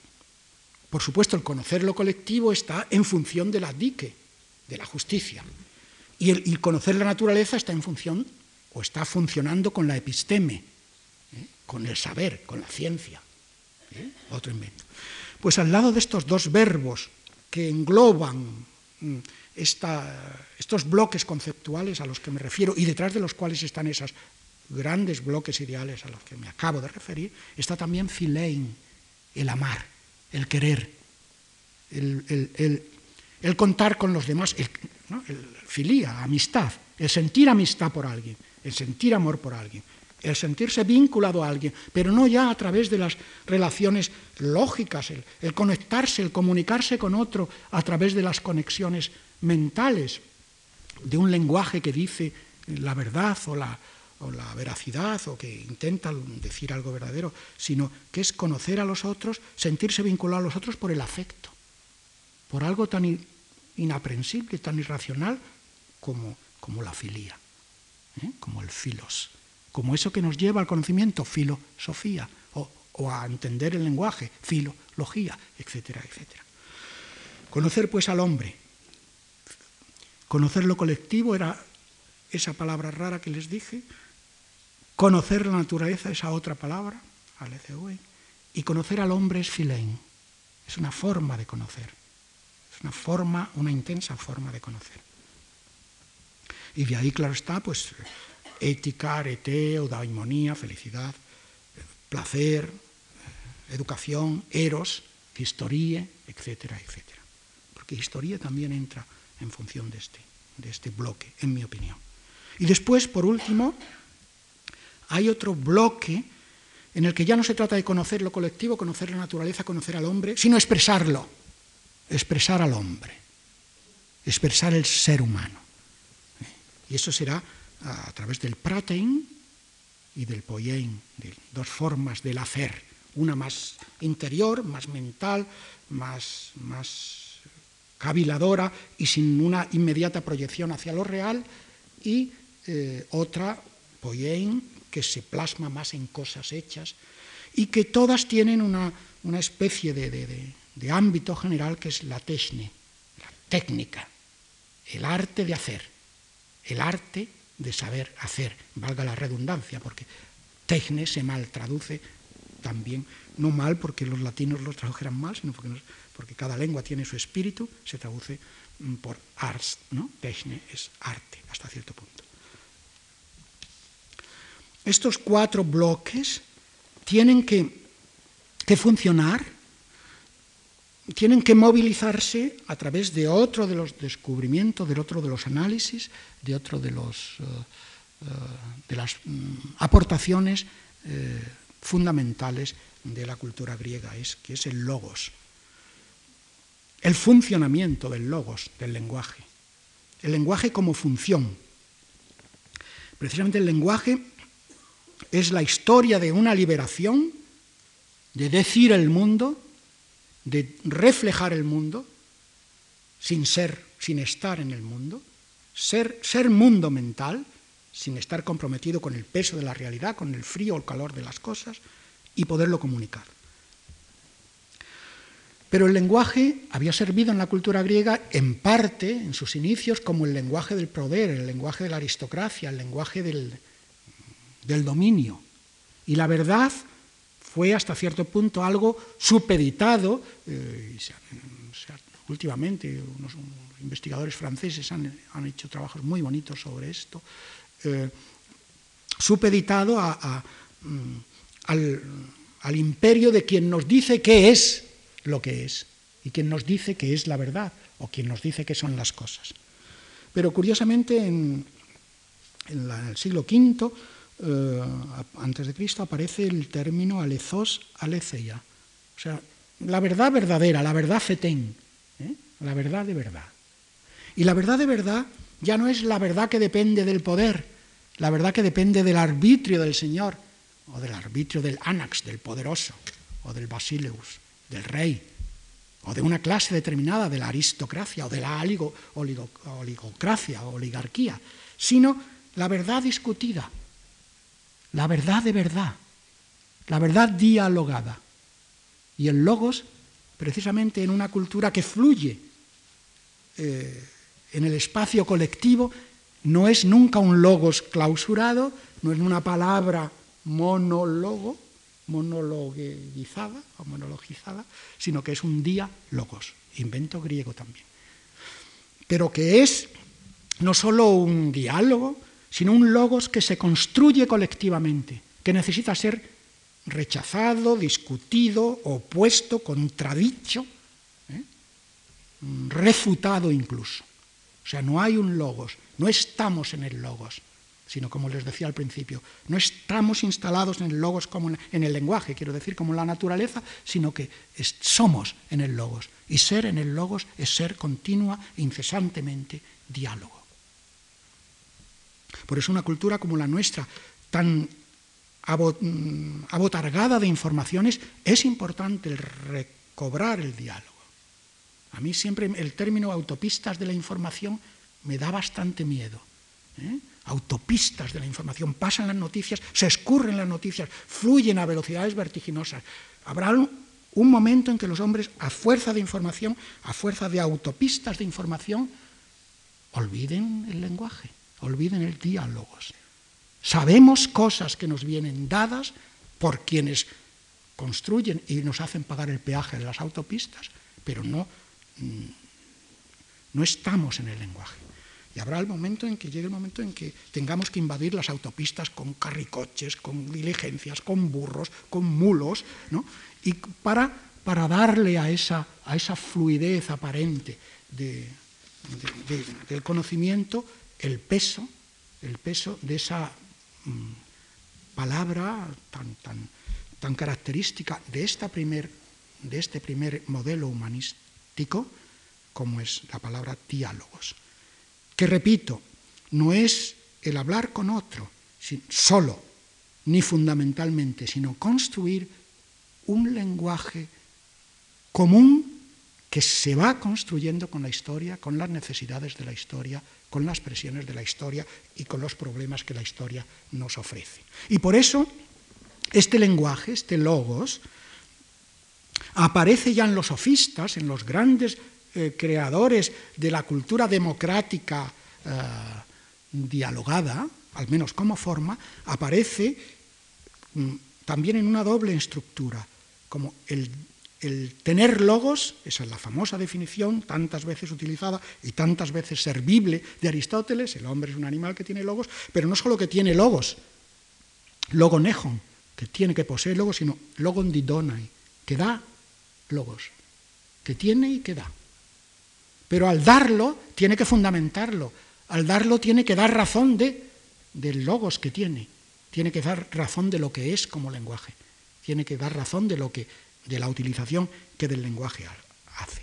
por supuesto, el conocer lo colectivo está en función de la dique, de la justicia. Y el, conocer la naturaleza está en función o está funcionando con la episteme, ¿eh? con el saber, con la ciencia. ¿eh? Otro invento. Pues al lado de estos dos verbos que engloban estos bloques conceptuales a los que me refiero y detrás de los cuales están esos grandes bloques ideales a los que me acabo de referir, está también filein, el amar el querer, el, contar con los demás, el, filía, amistad, el sentir amistad por alguien, el sentir amor por alguien, el sentirse vinculado a alguien, pero no ya a través de las relaciones lógicas, el, conectarse, el comunicarse con otro a través de las conexiones mentales, de un lenguaje que dice la verdad o la, veracidad o que intenta decir algo verdadero, sino que es conocer a los otros, sentirse vinculado a los otros por el afecto, por algo tan inaprensible, tan irracional como, como la filía, ¿eh? como el filos, como eso que nos lleva al conocimiento, filosofía, o, a entender el lenguaje, filología, etcétera, etcétera. Conocer pues al hombre, conocer lo colectivo era esa palabra rara que les dije, Conocer la naturaleza, esa otra palabra, aleceué, y conocer al hombre es filein. Es una forma de conocer. Es una forma, una intensa forma de conocer. Y de ahí, claro está, pues ética, arete, daimonía, felicidad, placer, educación, eros, historie, etcétera, etcétera. Porque historia también entra en función de este, de este bloque, en mi opinión. Y después, por último, hay otro bloque en el que ya no se trata de conocer lo colectivo, conocer la naturaleza, conocer al hombre, sino expresarlo, expresar al hombre, expresar el ser humano. Y eso será a través del pratein y del poiein, de dos formas del hacer, una más interior, más mental, más, más caviladora y sin una inmediata proyección hacia lo real, y eh, otra, poiein, que se plasma más en cosas hechas y que todas tienen una, especie de, ámbito general que es la techne, la técnica, el arte de hacer, el arte de saber hacer, valga la redundancia, porque techne se mal traduce también, no mal porque los latinos lo tradujeran mal, sino porque, porque cada lengua tiene su espíritu, se traduce mm, por ars, ¿no? Techne es arte hasta cierto punto. Estos cuatro bloques tienen que, funcionar, tienen que movilizarse a través de otro de los descubrimientos, del otro de los análisis, de otro de, los, eh, eh, de las mm, aportaciones eh, fundamentales de la cultura griega, es, que es el logos, el funcionamiento del logos, del lenguaje, el lenguaje como función. Precisamente el lenguaje es la historia de una liberación de decir el mundo, de reflejar el mundo, sin ser, sin estar en el mundo, ser, ser mundo mental, sin estar comprometido con el peso de la realidad, con el frío o el calor de las cosas, y poderlo comunicar. Pero el lenguaje había servido en la cultura griega en parte, en sus inicios, como el lenguaje del poder, el lenguaje de la aristocracia, el lenguaje del, del dominio. Y la verdad fue hasta cierto punto algo supeditado, eh, últimamente unos investigadores franceses han, hecho trabajos muy bonitos sobre esto, eh, supeditado mm, al, al imperio de quien nos dice qué es lo que es y quien nos dice que es la verdad o quien nos dice que son las cosas. Pero curiosamente en, el siglo V eh, antes de Cristo aparece el término alezos aletheia, o sea, la verdad verdadera, la verdad fetén, ¿eh? la verdad de verdad. Y la verdad de verdad ya no es la verdad que depende del poder, la verdad que depende del arbitrio del Señor, o del arbitrio del anax, del poderoso, o del basileus, del rey, o de una clase determinada de la aristocracia, o de la oligocracia, o oligarquía, sino la verdad discutida, la verdad de verdad, la verdad dialogada. Y el logos, precisamente en una cultura que fluye eh, en el espacio colectivo, no es nunca un logos clausurado, no es una palabra monólogo, monologizada o monologizada, sino que es un día logos, invento griego también. Pero que es no solo un diálogo, sino un logos que se construye colectivamente, que necesita ser rechazado, discutido, opuesto, contradicho, ¿eh? refutado incluso. O sea, no hay un logos, no estamos en el logos, sino como les decía al principio, no estamos instalados en el logos como en el lenguaje, quiero decir, como en la naturaleza, sino que somos en el logos. Y ser en el logos es ser continua e incesantemente diálogo. Por eso una cultura como la nuestra, tan mm, abotargada de informaciones, es importante recobrar el diálogo. A mí siempre el término autopistas de la información me da bastante miedo. ¿eh? Autopistas de la información, pasan las noticias, se escurren las noticias, fluyen a velocidades vertiginosas. Habrá un momento en que los hombres, a fuerza de información, a fuerza de autopistas de información, olviden el lenguaje olviden el diálogos. Sabemos cosas que nos vienen dadas por quienes construyen y nos hacen pagar el peaje de las autopistas, pero no, mm, no estamos en el lenguaje. Y habrá el momento en que llegue el momento en que tengamos que invadir las autopistas con carricoches, con diligencias, con burros, con mulos, ¿no? y para, para darle a esa, a esa fluidez aparente del conocimiento el peso, el peso de esa mm, palabra tan, tan, tan característica de, esta primer, de este primer modelo humanístico, como es la palabra diálogos. Que repito, no es el hablar con otro solo, ni fundamentalmente, sino construir un lenguaje común que se va construyendo con la historia, con las necesidades de la historia, con las presiones de la historia y con los problemas que la historia nos ofrece. Y por eso este lenguaje, este logos, aparece ya en los sofistas, en los grandes eh, creadores de la cultura democrática eh, dialogada, al menos como forma, aparece mm, también en una doble estructura, como el el tener logos, esa es la famosa definición tantas veces utilizada y tantas veces servible de Aristóteles, el hombre es un animal que tiene logos, pero no solo que tiene logos, logonejón, que tiene que poseer logos, sino logon didonai, que da logos, que tiene y que da. Pero al darlo, tiene que fundamentarlo, al darlo tiene que dar razón de, del logos que tiene, tiene que dar razón de lo que es como lenguaje, tiene que dar razón de lo que de la utilización que del lenguaje hace.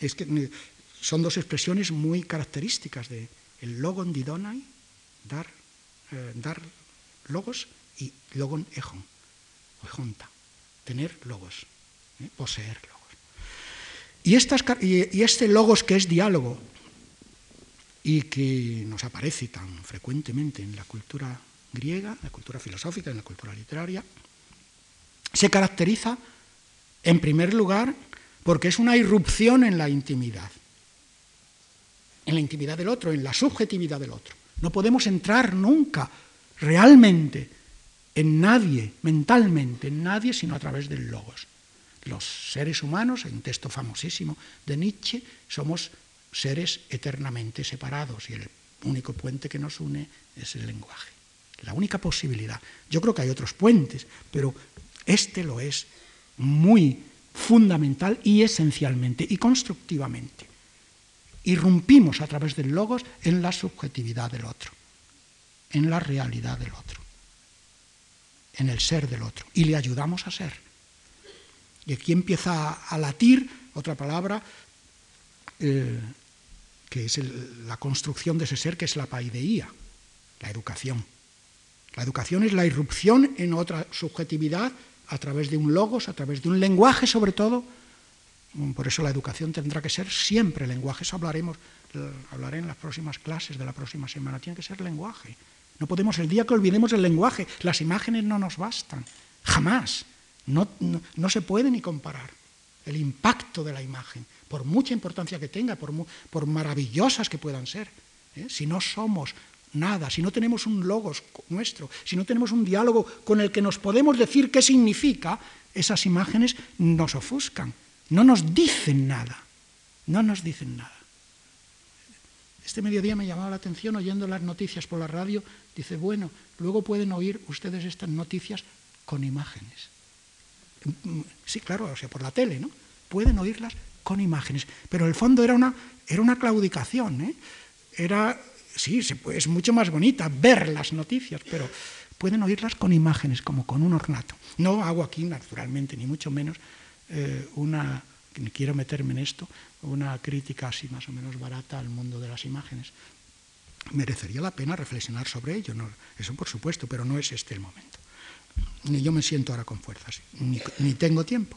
Es que son dos expresiones muy características de el logon didonai, dar, eh, dar logos, y logon ejon, o ejonta. tener logos, ¿eh? poseer logos. Y, y este logos que es diálogo y que nos aparece tan frecuentemente en la cultura griega, en la cultura filosófica, en la cultura literaria, se caracteriza, en primer lugar, porque es una irrupción en la intimidad, en la intimidad del otro, en la subjetividad del otro. No podemos entrar nunca realmente en nadie, mentalmente, en nadie, sino a través del logos. Los seres humanos, en un texto famosísimo de Nietzsche, somos seres eternamente separados y el único puente que nos une es el lenguaje. La única posibilidad. Yo creo que hay otros puentes, pero este lo es muy fundamental y esencialmente y constructivamente. Irrumpimos a través del logos en la subjetividad del otro, en la realidad del otro, en el ser del otro, y le ayudamos a ser. Y aquí empieza a latir otra palabra eh, que es la construcción de ese ser, que es la paideía, la educación. La educación es la irrupción en otra subjetividad a través de un logos, a través de un lenguaje sobre todo. Por eso la educación tendrá que ser siempre lenguaje. Eso hablaremos, hablaré en las próximas clases de la próxima semana. Tiene que ser lenguaje. No podemos, el día que olvidemos el lenguaje, las imágenes no nos bastan. Jamás. No, no, se puede ni comparar el impacto de la imagen, por mucha importancia que tenga, por, por maravillosas que puedan ser. ¿eh? Si no somos nada, si no tenemos un logos nuestro, si no tenemos un diálogo con el que nos podemos decir qué significa, esas imágenes nos ofuscan, no nos dicen nada, no nos dicen nada. Este mediodía me llamaba la atención oyendo las noticias por la radio, dice, bueno, luego pueden oír ustedes estas noticias con imágenes. Sí, claro, o sea, por la tele, ¿no? Pueden oírlas con imágenes, pero el fondo era una, era una claudicación, ¿eh? era sí, es mucho más bonita ver las noticias, pero pueden oírlas con imágenes, como con un ornato. No hago aquí, naturalmente, ni mucho menos, eh, una, ni quiero meterme en esto, una crítica así más o menos barata al mundo de las imágenes. Merecería la pena reflexionar sobre ello, eso por supuesto, pero no es este el momento. Ni yo me siento ahora con fuerzas, ni, tengo tiempo.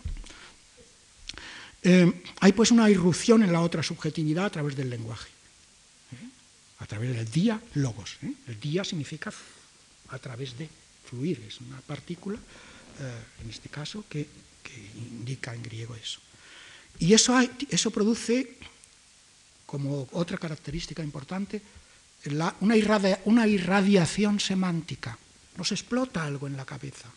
Eh, hay pues una irrupción en la otra subjetividad a través del lenguaje través del día logos. ¿eh? El día significa a través de fluir, es una partícula, eh, en este caso, que, indica en griego eso. Y eso, eso produce, como otra característica importante, una, irradiación semántica. Nos explota algo en la cabeza.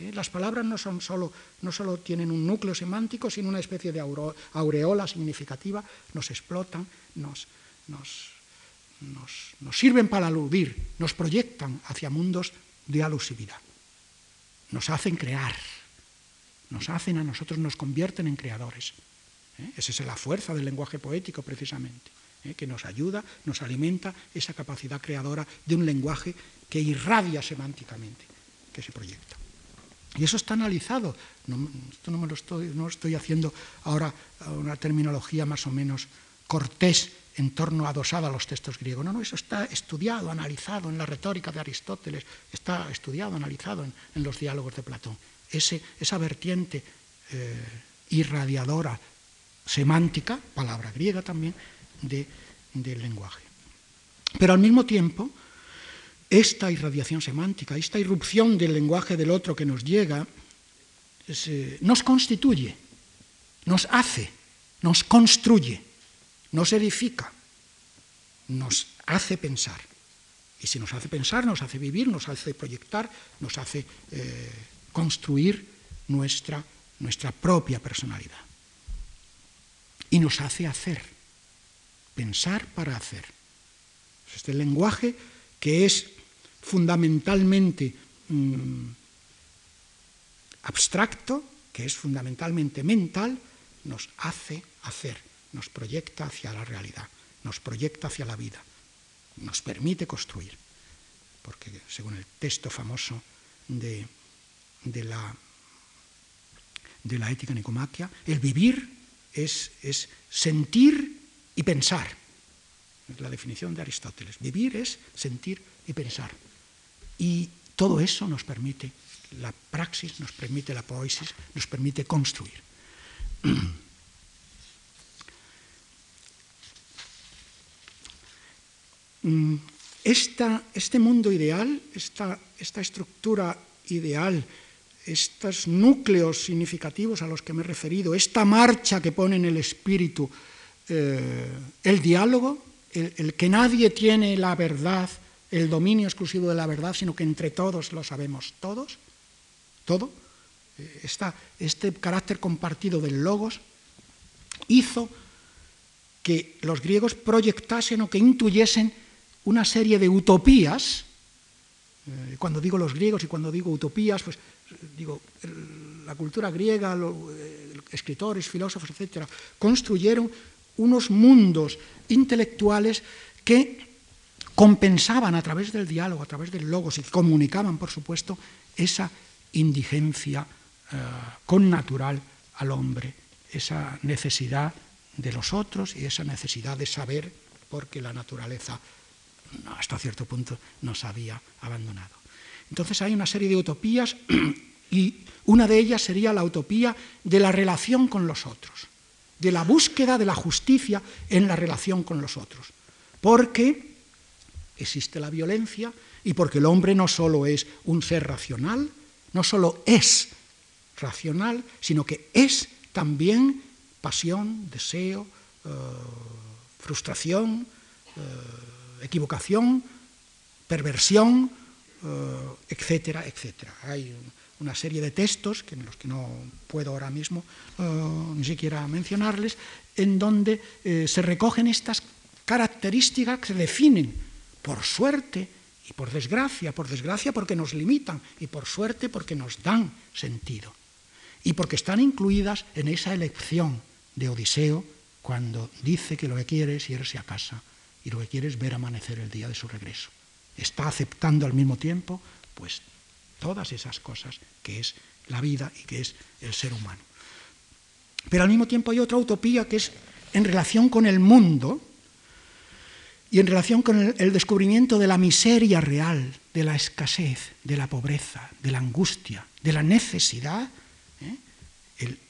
¿eh? Las palabras no, son solo, no solo tienen un núcleo semántico, sino una especie de aureola significativa, nos explotan, nos, nos nos, sirven para aludir, nos proyectan hacia mundos de alusividad. Nos hacen crear, nos hacen a nosotros, nos convierten en creadores. ¿eh? Esa es la fuerza del lenguaje poético, precisamente, ¿eh? que nos ayuda, nos alimenta esa capacidad creadora de un lenguaje que irradia semánticamente, que se proyecta. Y eso está analizado. Esto no me lo no estoy haciendo ahora una terminología más o menos cortés en torno adosada a los textos griegos. No, no, eso está estudiado, analizado en la retórica de Aristóteles, está estudiado, analizado en, los diálogos de Platón. esa vertiente eh, irradiadora, semántica, palabra griega también, del lenguaje. Pero al mismo tiempo, esta irradiación semántica, esta irrupción del lenguaje del otro que nos llega, eh, nos constituye, nos hace, nos construye nos edifica, nos hace pensar. Y si nos hace pensar, nos hace vivir, nos hace proyectar, nos hace eh, construir nuestra, nuestra propia personalidad. Y nos hace hacer, pensar para hacer. Este lenguaje que es fundamentalmente mm, abstracto, que es fundamentalmente mental, nos hace hacer nos proyecta hacia la realidad, nos proyecta hacia la vida, nos permite construir. Porque según el texto famoso de, la, de la ética nicomaquia, el vivir es, es sentir y pensar. Es la definición de Aristóteles. Vivir es sentir y pensar. Y Todo eso nos permite, la praxis nos permite, la poesis nos permite construir. (clears throat) esta, este mundo ideal, esta, esta estructura ideal, estos núcleos significativos a los que me he referido, esta marcha que pone en el espíritu eh, el diálogo, el, que nadie tiene la verdad, el dominio exclusivo de la verdad, sino que entre todos lo sabemos todos, todo, eh, este carácter compartido del logos, hizo que los griegos proyectasen o que intuyesen una serie de utopías, eh, cuando digo los griegos y cuando digo utopías, pues digo, la cultura griega, eh, escritores, filósofos, etcétera, construyeron unos mundos intelectuales que compensaban a través del diálogo, a través del logos y comunicaban, por supuesto, esa indigencia eh, connatural al hombre, esa necesidad de los otros y esa necesidad de saber porque la naturaleza hasta cierto punto nos había abandonado. Entonces hay una serie de utopías (clears throat) y una de ellas sería la utopía de la relación con los otros, de la búsqueda de la justicia en la relación con los otros. Porque existe la violencia y porque el hombre no solo es un ser racional, no solo es racional, sino que es también pasión, deseo, eh, frustración, eh, equivocación, perversión, eh, etcétera, etcétera. Hay una serie de textos, que en los que no puedo ahora mismo eh, ni siquiera mencionarles, en donde eh, se recogen estas características que se definen por suerte y por desgracia, por desgracia porque nos limitan y por suerte porque nos dan sentido y porque están incluidas en esa elección de Odiseo cuando dice que lo que quiere es irse a casa y lo que quiere es ver amanecer el día de su regreso. Está aceptando al mismo tiempo, pues, todas esas cosas que es la vida y que es el ser humano. Pero al mismo tiempo hay otra utopía que es en relación con el mundo y en relación con el, descubrimiento de la miseria real, de la escasez, de la pobreza, de la angustia, de la necesidad, ¿eh?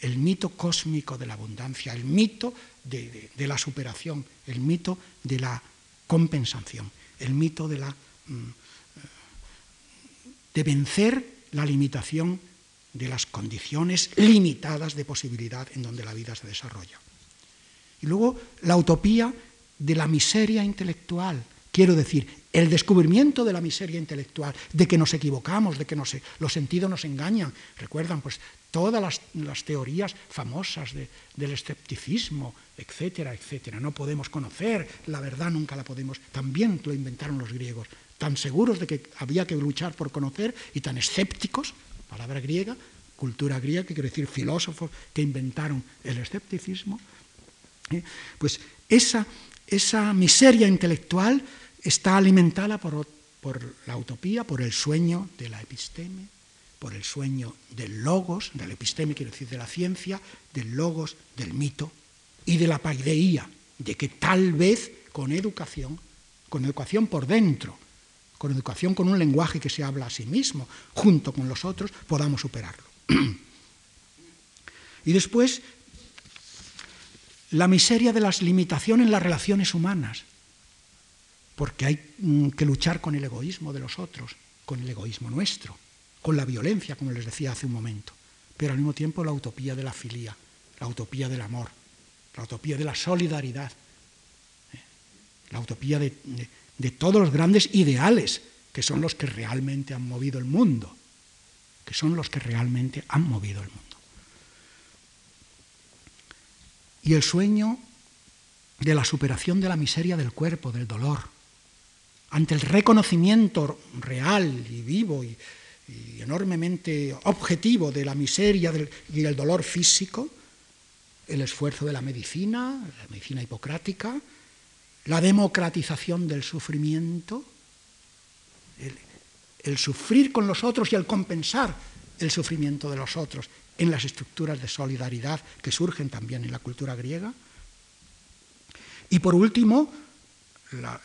el, mito cósmico de la abundancia, el mito de, la superación, el mito de la compensación, el mito de, la, mm, de vencer la limitación de las condiciones limitadas de posibilidad en donde la vida se desarrolla. Y luego la utopía de la miseria intelectual, quiero decir, el descubrimiento de la miseria intelectual, de que nos equivocamos, de que los sentidos nos engañan. Recuerdan, pues, todas las, teorías famosas del escepticismo, etcétera, etcétera. No podemos conocer, la verdad nunca la podemos. También lo inventaron los griegos, tan seguros de que había que luchar por conocer y tan escépticos, palabra griega, cultura griega, que quiere decir filósofos que inventaron el escepticismo. ¿eh? Pues esa, esa miseria intelectual está alimentada por, la utopía, por el sueño de la episteme, por el sueño del logos, del episteme, quiero decir, de la ciencia, del logos, del mito y de la paideía, de que tal vez con educación, con educación por dentro, con educación con un lenguaje que se habla a sí mismo, junto con los otros, podamos superarlo. (clears throat) y después, la miseria de las limitaciones en las relaciones humanas, porque hay mm, que luchar con el egoísmo de los otros, con el egoísmo nuestro con la violencia, como les decía hace un momento, pero al mismo tiempo la utopía de la filía, la utopía del amor, la utopía de la solidaridad, ¿eh? la utopía de, todos los grandes ideales que son los que realmente han movido el mundo, que son los que realmente han movido el mundo. Y el sueño de la superación de la miseria del cuerpo, del dolor, ante el reconocimiento real y vivo y, enormemente objetivo de la miseria y del dolor físico, el esfuerzo de la medicina, la medicina hipocrática, la democratización del sufrimiento, el, el, sufrir con los otros y el compensar el sufrimiento de los otros en las estructuras de solidaridad que surgen también en la cultura griega. Y por último, la,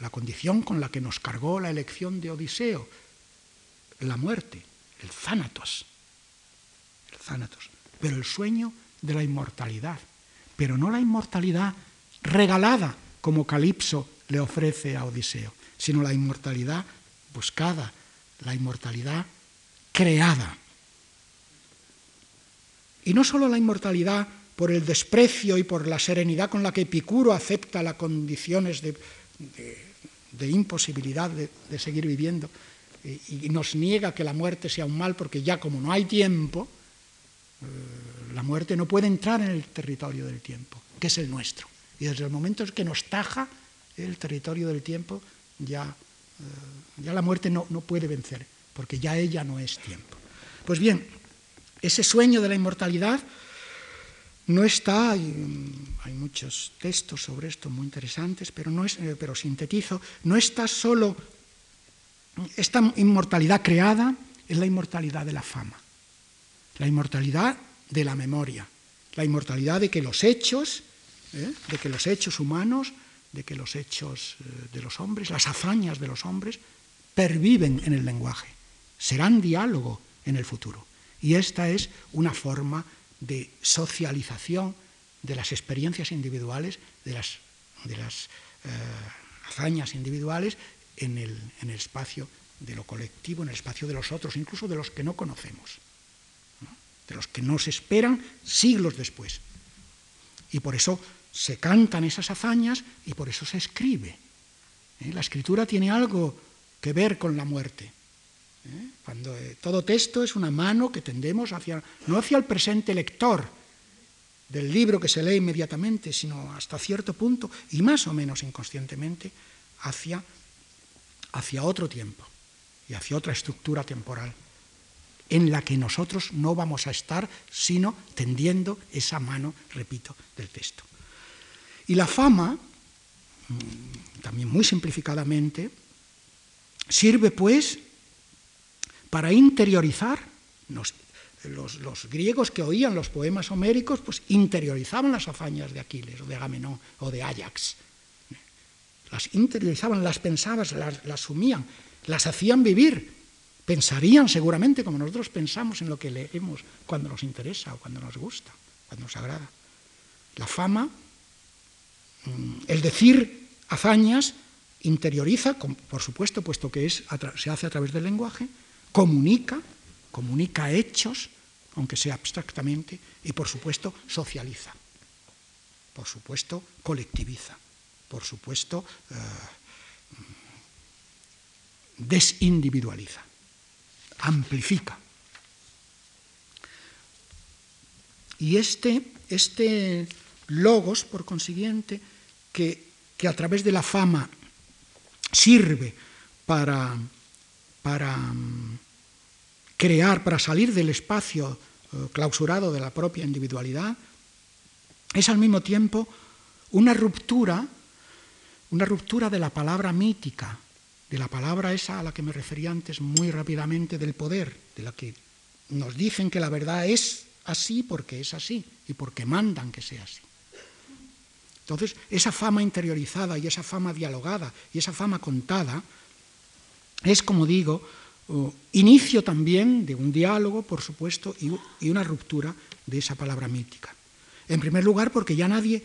la condición con la que nos cargó la elección de Odiseo, la muerte, el zánatos, el zánatos, pero el sueño de la inmortalidad, pero no la inmortalidad regalada como Calipso le ofrece a Odiseo, sino la inmortalidad buscada, la inmortalidad creada. Y no solo la inmortalidad por el desprecio y por la serenidad con la que Epicuro acepta las condiciones de, imposibilidad de, seguir viviendo y, nos niega que la muerte sea un mal porque ya como no hay tiempo, eh, la muerte no puede entrar en el territorio del tiempo, que es el nuestro. Y desde el momento en que nos taja el territorio del tiempo, ya, eh, ya la muerte no, no puede vencer, porque ya ella no es tiempo. Pues bien, ese sueño de la inmortalidad no está, hay, muchos textos sobre esto muy interesantes, pero, no es, eh, pero sintetizo, no está solo esta inmortalidad creada, es la inmortalidad de la fama, la inmortalidad de la memoria, la inmortalidad de que los hechos, ¿eh? de que los hechos humanos, de que los hechos eh, de los hombres, las hazañas de los hombres, perviven en el lenguaje, serán diálogo en el futuro. Y esta es una forma de socialización de las experiencias individuales, de las, de las eh, hazañas individuales en el, en el, espacio de lo colectivo, en el espacio de los otros, incluso de los que no conocemos, de los que nos esperan siglos después. Y por eso se cantan esas hazañas y por eso se escribe. ¿eh? La escritura tiene algo que ver con la muerte. Cuando eh, todo texto es una mano que tendemos hacia, no hacia el presente lector del libro que se lee inmediatamente, sino hasta cierto punto y más o menos inconscientemente hacia, hacia otro tiempo y hacia otra estructura temporal en la que nosotros no vamos a estar sino tendiendo esa mano, repito, del texto. Y la fama, mm, también muy simplificadamente, sirve pues para interiorizar. Los, griegos que oían los poemas homéricos, pues interiorizaban las hazañas de Aquiles o de Agamenón o de Ajax. Las interiorizaban, las pensaban, las, sumían, las hacían vivir. Pensarían seguramente como nosotros pensamos en lo que leemos cuando nos interesa o cuando nos gusta, cuando nos agrada. La fama, mm, el decir hazañas, interioriza, por supuesto, puesto que se hace a través del lenguaje, comunica, comunica hechos, aunque sea abstractamente, y por supuesto socializa, por supuesto colectiviza, por supuesto eh, desindividualiza, amplifica. Y este, este logos, por consiguiente, que, que a través de la fama sirve para, para crear, para salir del espacio eh, clausurado de la propia individualidad, es al mismo tiempo una ruptura, una ruptura de la palabra mítica, de la palabra esa a la que me refería antes muy rápidamente del poder, de la que nos dicen que la verdad es así porque es así y porque mandan que sea así. Entonces, esa fama interiorizada y esa fama dialogada y esa fama contada es, como digo, inicio también de un diálogo, por supuesto, y, una ruptura de esa palabra mítica. En primer lugar, porque ya nadie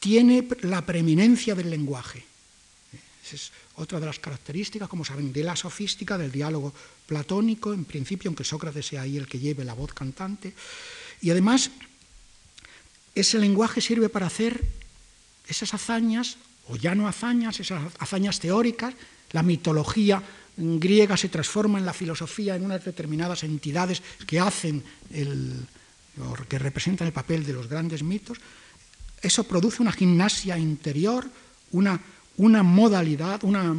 tiene la preeminencia del lenguaje. Esa es otra de las características, como saben, de la sofística, del diálogo platónico, en principio, aunque Sócrates sea ahí el que lleve la voz cantante. Y además, ese lenguaje sirve para hacer esas hazañas, o ya no hazañas, esas hazañas teóricas, la mitología griega se transforma en la filosofía en unas determinadas entidades que hacen el, que representan el papel de los grandes mitos, eso produce una gimnasia interior, una, una modalidad, una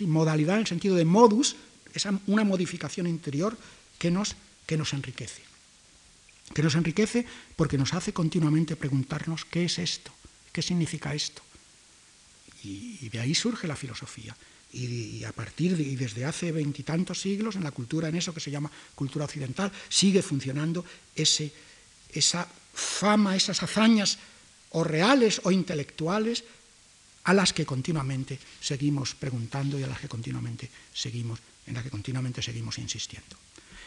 modalidad en el sentido de modus, esa, una modificación interior que nos, que nos enriquece. Que nos enriquece porque nos hace continuamente preguntarnos qué es esto, qué significa esto. y de ahí surge la filosofía y, a partir y desde hace veintitantos siglos en la cultura, en eso que se llama cultura occidental, sigue funcionando ese, esa fama, esas hazañas o reales o intelectuales a las que continuamente seguimos preguntando y a las que continuamente seguimos, en las que continuamente seguimos insistiendo.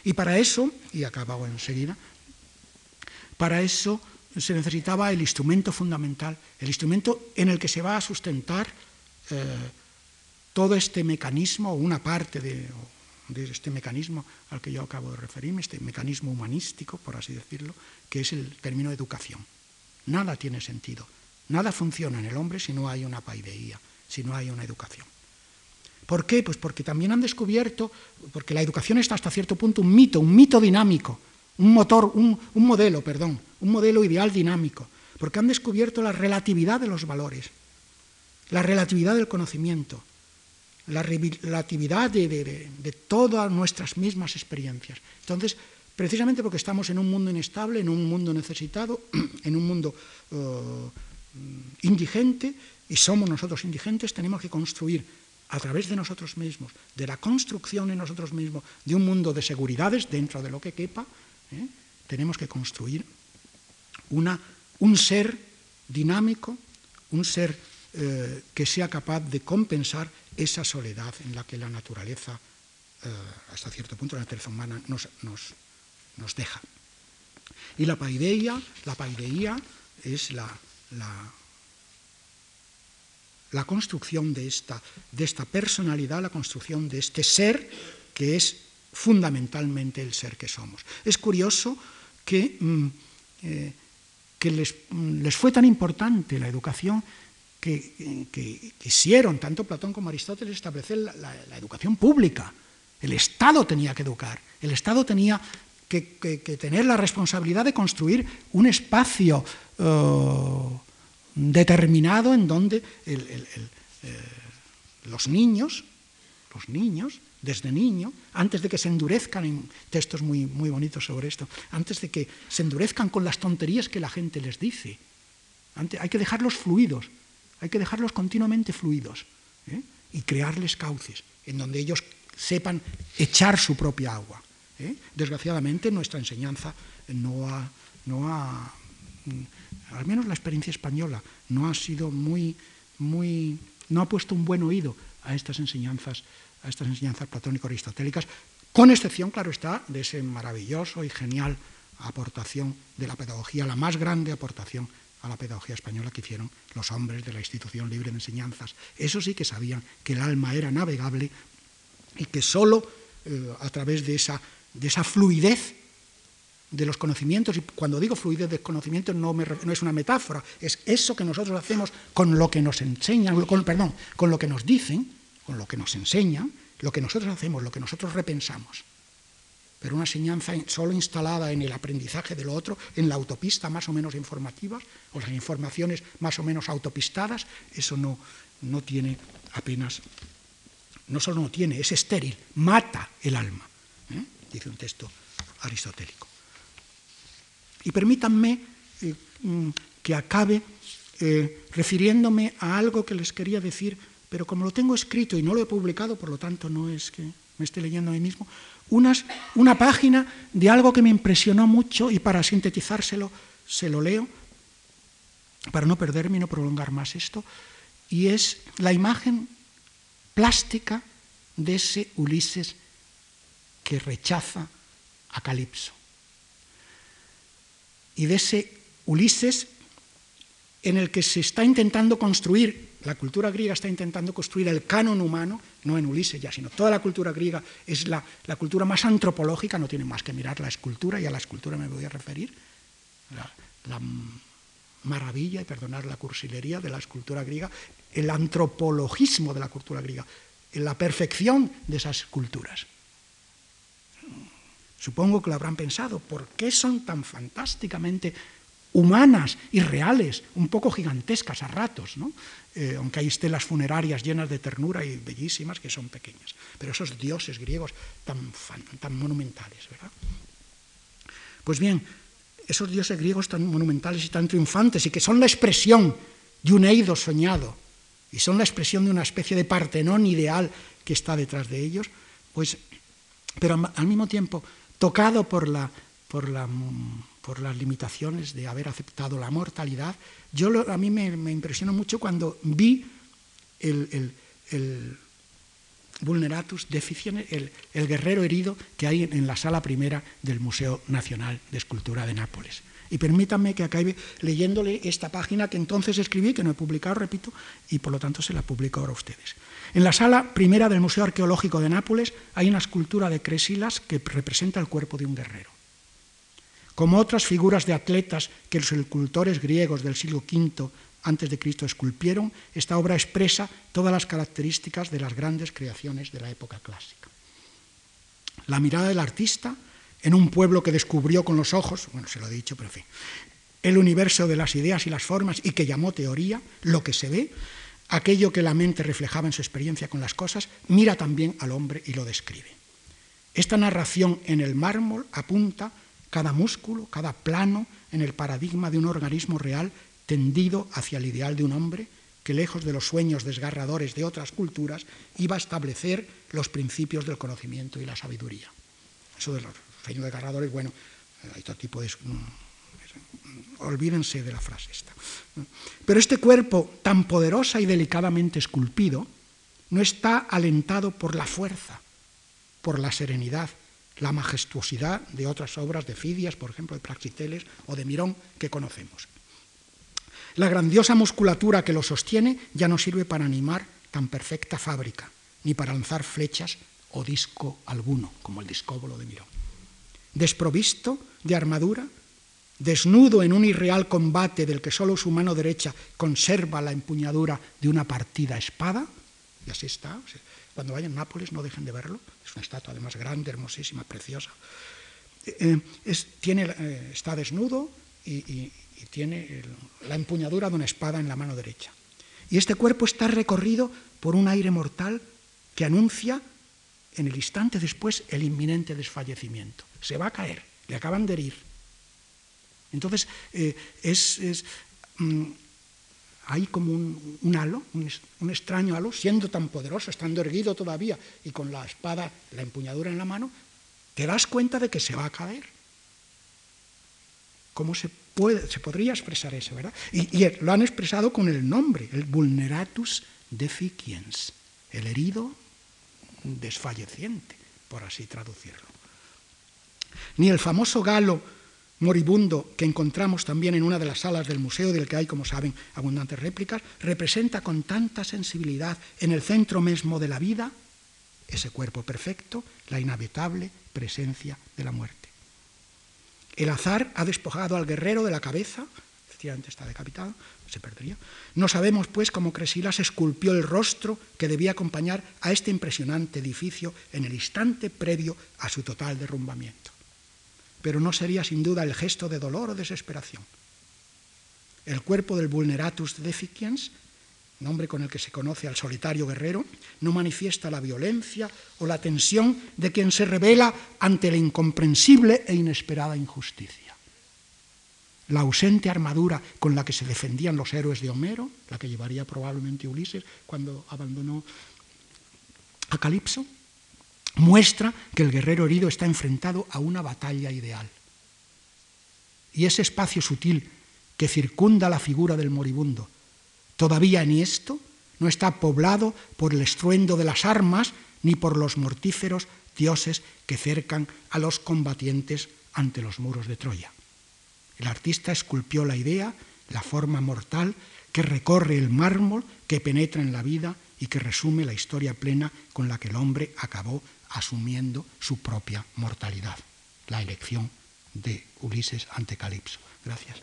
Y para eso, y acabo enseguida, para eso se necesitaba el instrumento fundamental, el instrumento en el que se va a sustentar eh, todo este mecanismo, una parte de, este mecanismo al que yo acabo de referirme, este mecanismo humanístico, por así decirlo, que es el término educación. Nada tiene sentido, nada funciona en el hombre si no hay una paideía, si no hay una educación. ¿Por qué? Pues porque también han descubierto, porque la educación está hasta cierto punto un mito, un mito dinámico, un motor, un modelo, perdón, un modelo ideal dinámico, porque han descubierto la relatividad de los valores, la relatividad del conocimiento, la relatividad de, todas nuestras mismas experiencias. Entonces, precisamente porque estamos en un mundo inestable, en un mundo necesitado, (clears throat) en un mundo uh, indigente, y somos nosotros indigentes, tenemos que construir a través de nosotros mismos, de la construcción en nosotros mismos, de un mundo de seguridades dentro de lo que quepa, ¿eh? tenemos que construir una, un ser dinámico, un ser eh, que sea capaz de compensar esa soledad en la que la naturaleza, eh, hasta cierto punto, la naturaleza humana nos, nos, deja. Y la paideia, la paideia es la, la, construcción de esta, de esta personalidad, la construcción de este ser que es fundamentalmente el ser que somos. Es curioso que, mm, eh, que les, les, fue tan importante la educación que, quisieron, tanto Platón como Aristóteles, establecer la, educación pública. El Estado tenía que educar, el Estado tenía que, tener la responsabilidad de construir un espacio eh, determinado en donde eh, los niños, los niños, desde niño, antes de que se endurezcan, en textos muy, muy bonitos sobre esto, antes de que se endurezcan con las tonterías que la gente les dice, hay que dejarlos fluidos, hay que dejarlos continuamente fluidos ¿eh? y crearles cauces en donde ellos sepan echar su propia agua. ¿eh? Desgraciadamente nuestra enseñanza no ha, no ha, mm, al menos la experiencia española, no ha sido muy, muy, no ha puesto un buen oído a estas enseñanzas, a estas enseñanzas platónico-aristotélicas, con excepción, claro está, de ese maravilloso y genial aportación de la pedagogía, la más grande aportación a la pedagogía española que hicieron los hombres de la institución libre de enseñanzas. Eso sí que sabían que el alma era navegable y que sólo eh, a través de esa, de esa fluidez de los conocimientos, y cuando digo fluidez de conocimientos no, no, es una metáfora, es eso que nosotros hacemos con lo que nos enseñan, con, perdón, con lo que nos dicen, con lo que nos enseñan, lo que nosotros hacemos, lo que nosotros repensamos pero una enseñanza solo instalada en el aprendizaje de lo otro, en la autopista más o menos informativa, o las informaciones más o menos autopistadas, eso no, no tiene apenas, no solo no tiene, es estéril, mata el alma, ¿eh? dice un texto aristotélico. Y permítanme eh, mm, que acabe eh, refiriéndome a algo que les quería decir, pero como lo tengo escrito y no lo he publicado, por lo tanto no es que me esté leyendo a mí mismo, una página de algo que me impresionó mucho y para sintetizárselo se lo leo, para no perderme y no prolongar más esto, y es la imagen plástica de ese Ulises que rechaza a Calipso. Y de ese Ulises en el que se está intentando construir la cultura griega está intentando construir el canon humano, no en Ulises ya, sino toda la cultura griega es la, cultura más antropológica, no tiene más que mirar la escultura, y a la escultura me voy a referir, la, maravilla, y perdonar la cursilería de la escultura griega, el antropologismo de la cultura griega, la perfección de esas culturas. Supongo que lo habrán pensado, ¿por qué son tan fantásticamente humanas y reales, un poco gigantescas a ratos, ¿no? Eh, aunque hay estelas funerarias llenas de ternura y bellísimas que son pequeñas. Pero esos dioses griegos tan, monumentales, ¿verdad? Pues bien, esos dioses griegos tan monumentales y tan triunfantes y que son la expresión de un eido soñado y son la expresión de una especie de partenón ideal que está detrás de ellos, pues, pero al mismo tiempo tocado por la, por la por las limitaciones de haber aceptado la mortalidad. Yo a mí me, impresionó mucho cuando vi el, vulneratus deficient, el, guerrero herido que hay en la sala primera del Museo Nacional de Escultura de Nápoles. Y permítanme que acabe leyéndole esta página que entonces escribí, que no he publicado, repito, y por lo tanto se la publico ahora a ustedes. En la sala primera del Museo Arqueológico de Nápoles hay una escultura de Cresilas que representa el cuerpo de un guerrero. Como otras figuras de atletas que los escultores griegos del siglo V antes de Cristo esculpieron, esta obra expresa todas las características de las grandes creaciones de la época clásica. La mirada del artista en un pueblo que descubrió con los ojos, bueno, se lo he dicho, pero en fin, el universo de las ideas y las formas y que llamó teoría, lo que se ve, aquello que la mente reflejaba en su experiencia con las cosas, mira también al hombre y lo describe. Esta narración en el mármol apunta cada músculo, cada plano en el paradigma de un organismo real tendido hacia el ideal de un hombre que lejos de los sueños desgarradores de otras culturas iba a establecer los principios del conocimiento y la sabiduría. Eso de los de desgarradores, bueno, hay todo tipo de... Mm, olvídense de la frase esta. Pero este cuerpo tan poderosa y delicadamente esculpido no está alentado por la fuerza, por la serenidad, la majestuosidad de otras obras de Fidias, por ejemplo, de Praxiteles o de Mirón, que conocemos. La grandiosa musculatura que lo sostiene ya no sirve para animar tan perfecta fábrica, ni para lanzar flechas o disco alguno, como el discóbolo de Mirón desprovisto de armadura, desnudo en un irreal combate del que solo su mano derecha conserva la empuñadura de una partida espada, y así está. Cuando vayan a Nápoles no dejen de verlo, es una estatua además grande, hermosísima, preciosa. Eh, tiene, eh, está desnudo y, tiene la empuñadura de una espada en la mano derecha. Y este cuerpo está recorrido por un aire mortal que anuncia en el instante después el inminente desfallecimiento. Se va a caer, le acaban de herir. Entonces, eh, es, mm, hay como un, halo, un, extraño halo, siendo tan poderoso, estando erguido todavía y con la espada, la empuñadura en la mano, te das cuenta de que se va a caer. ¿Cómo se, puede, se podría expresar eso, verdad? Y, y lo han expresado con el nombre, el vulneratus deficiens, el herido desfalleciente, por así traducirlo. Ni el famoso galo moribundo que encontramos también en una de las salas del museo, del que hay, como saben, abundantes réplicas, representa con tanta sensibilidad en el centro mismo de la vida ese cuerpo perfecto, la inhabitable presencia de la muerte. El azar ha despojado al guerrero de la cabeza, efectivamente está decapitado, se perdería. No sabemos, pues, cómo Cresilas esculpió el rostro que debía acompañar a este impresionante edificio en el instante previo a su total derrumbamiento. Pero no sería sin duda el gesto de dolor o desesperación. El cuerpo del vulneratus deficiens, nombre con el que se conoce al solitario guerrero, no manifiesta la violencia o la tensión de quien se revela ante la incomprensible e inesperada injusticia la ausente armadura con la que se defendían los héroes de Homero, la que llevaría probablemente Ulises cuando abandonó a Calipso, muestra que el guerrero herido está enfrentado a una batalla ideal. Y ese espacio sutil que circunda la figura del moribundo, todavía ni esto, no está poblado por el estruendo de las armas ni por los mortíferos dioses que cercan a los combatientes ante los muros de Troya. El artista esculpió la idea, la forma mortal que recorre el mármol, que penetra en la vida y que resume la historia plena con la que el hombre acabó asumiendo su propia mortalidad, la elección de Ulises ante Calipso. Gracias.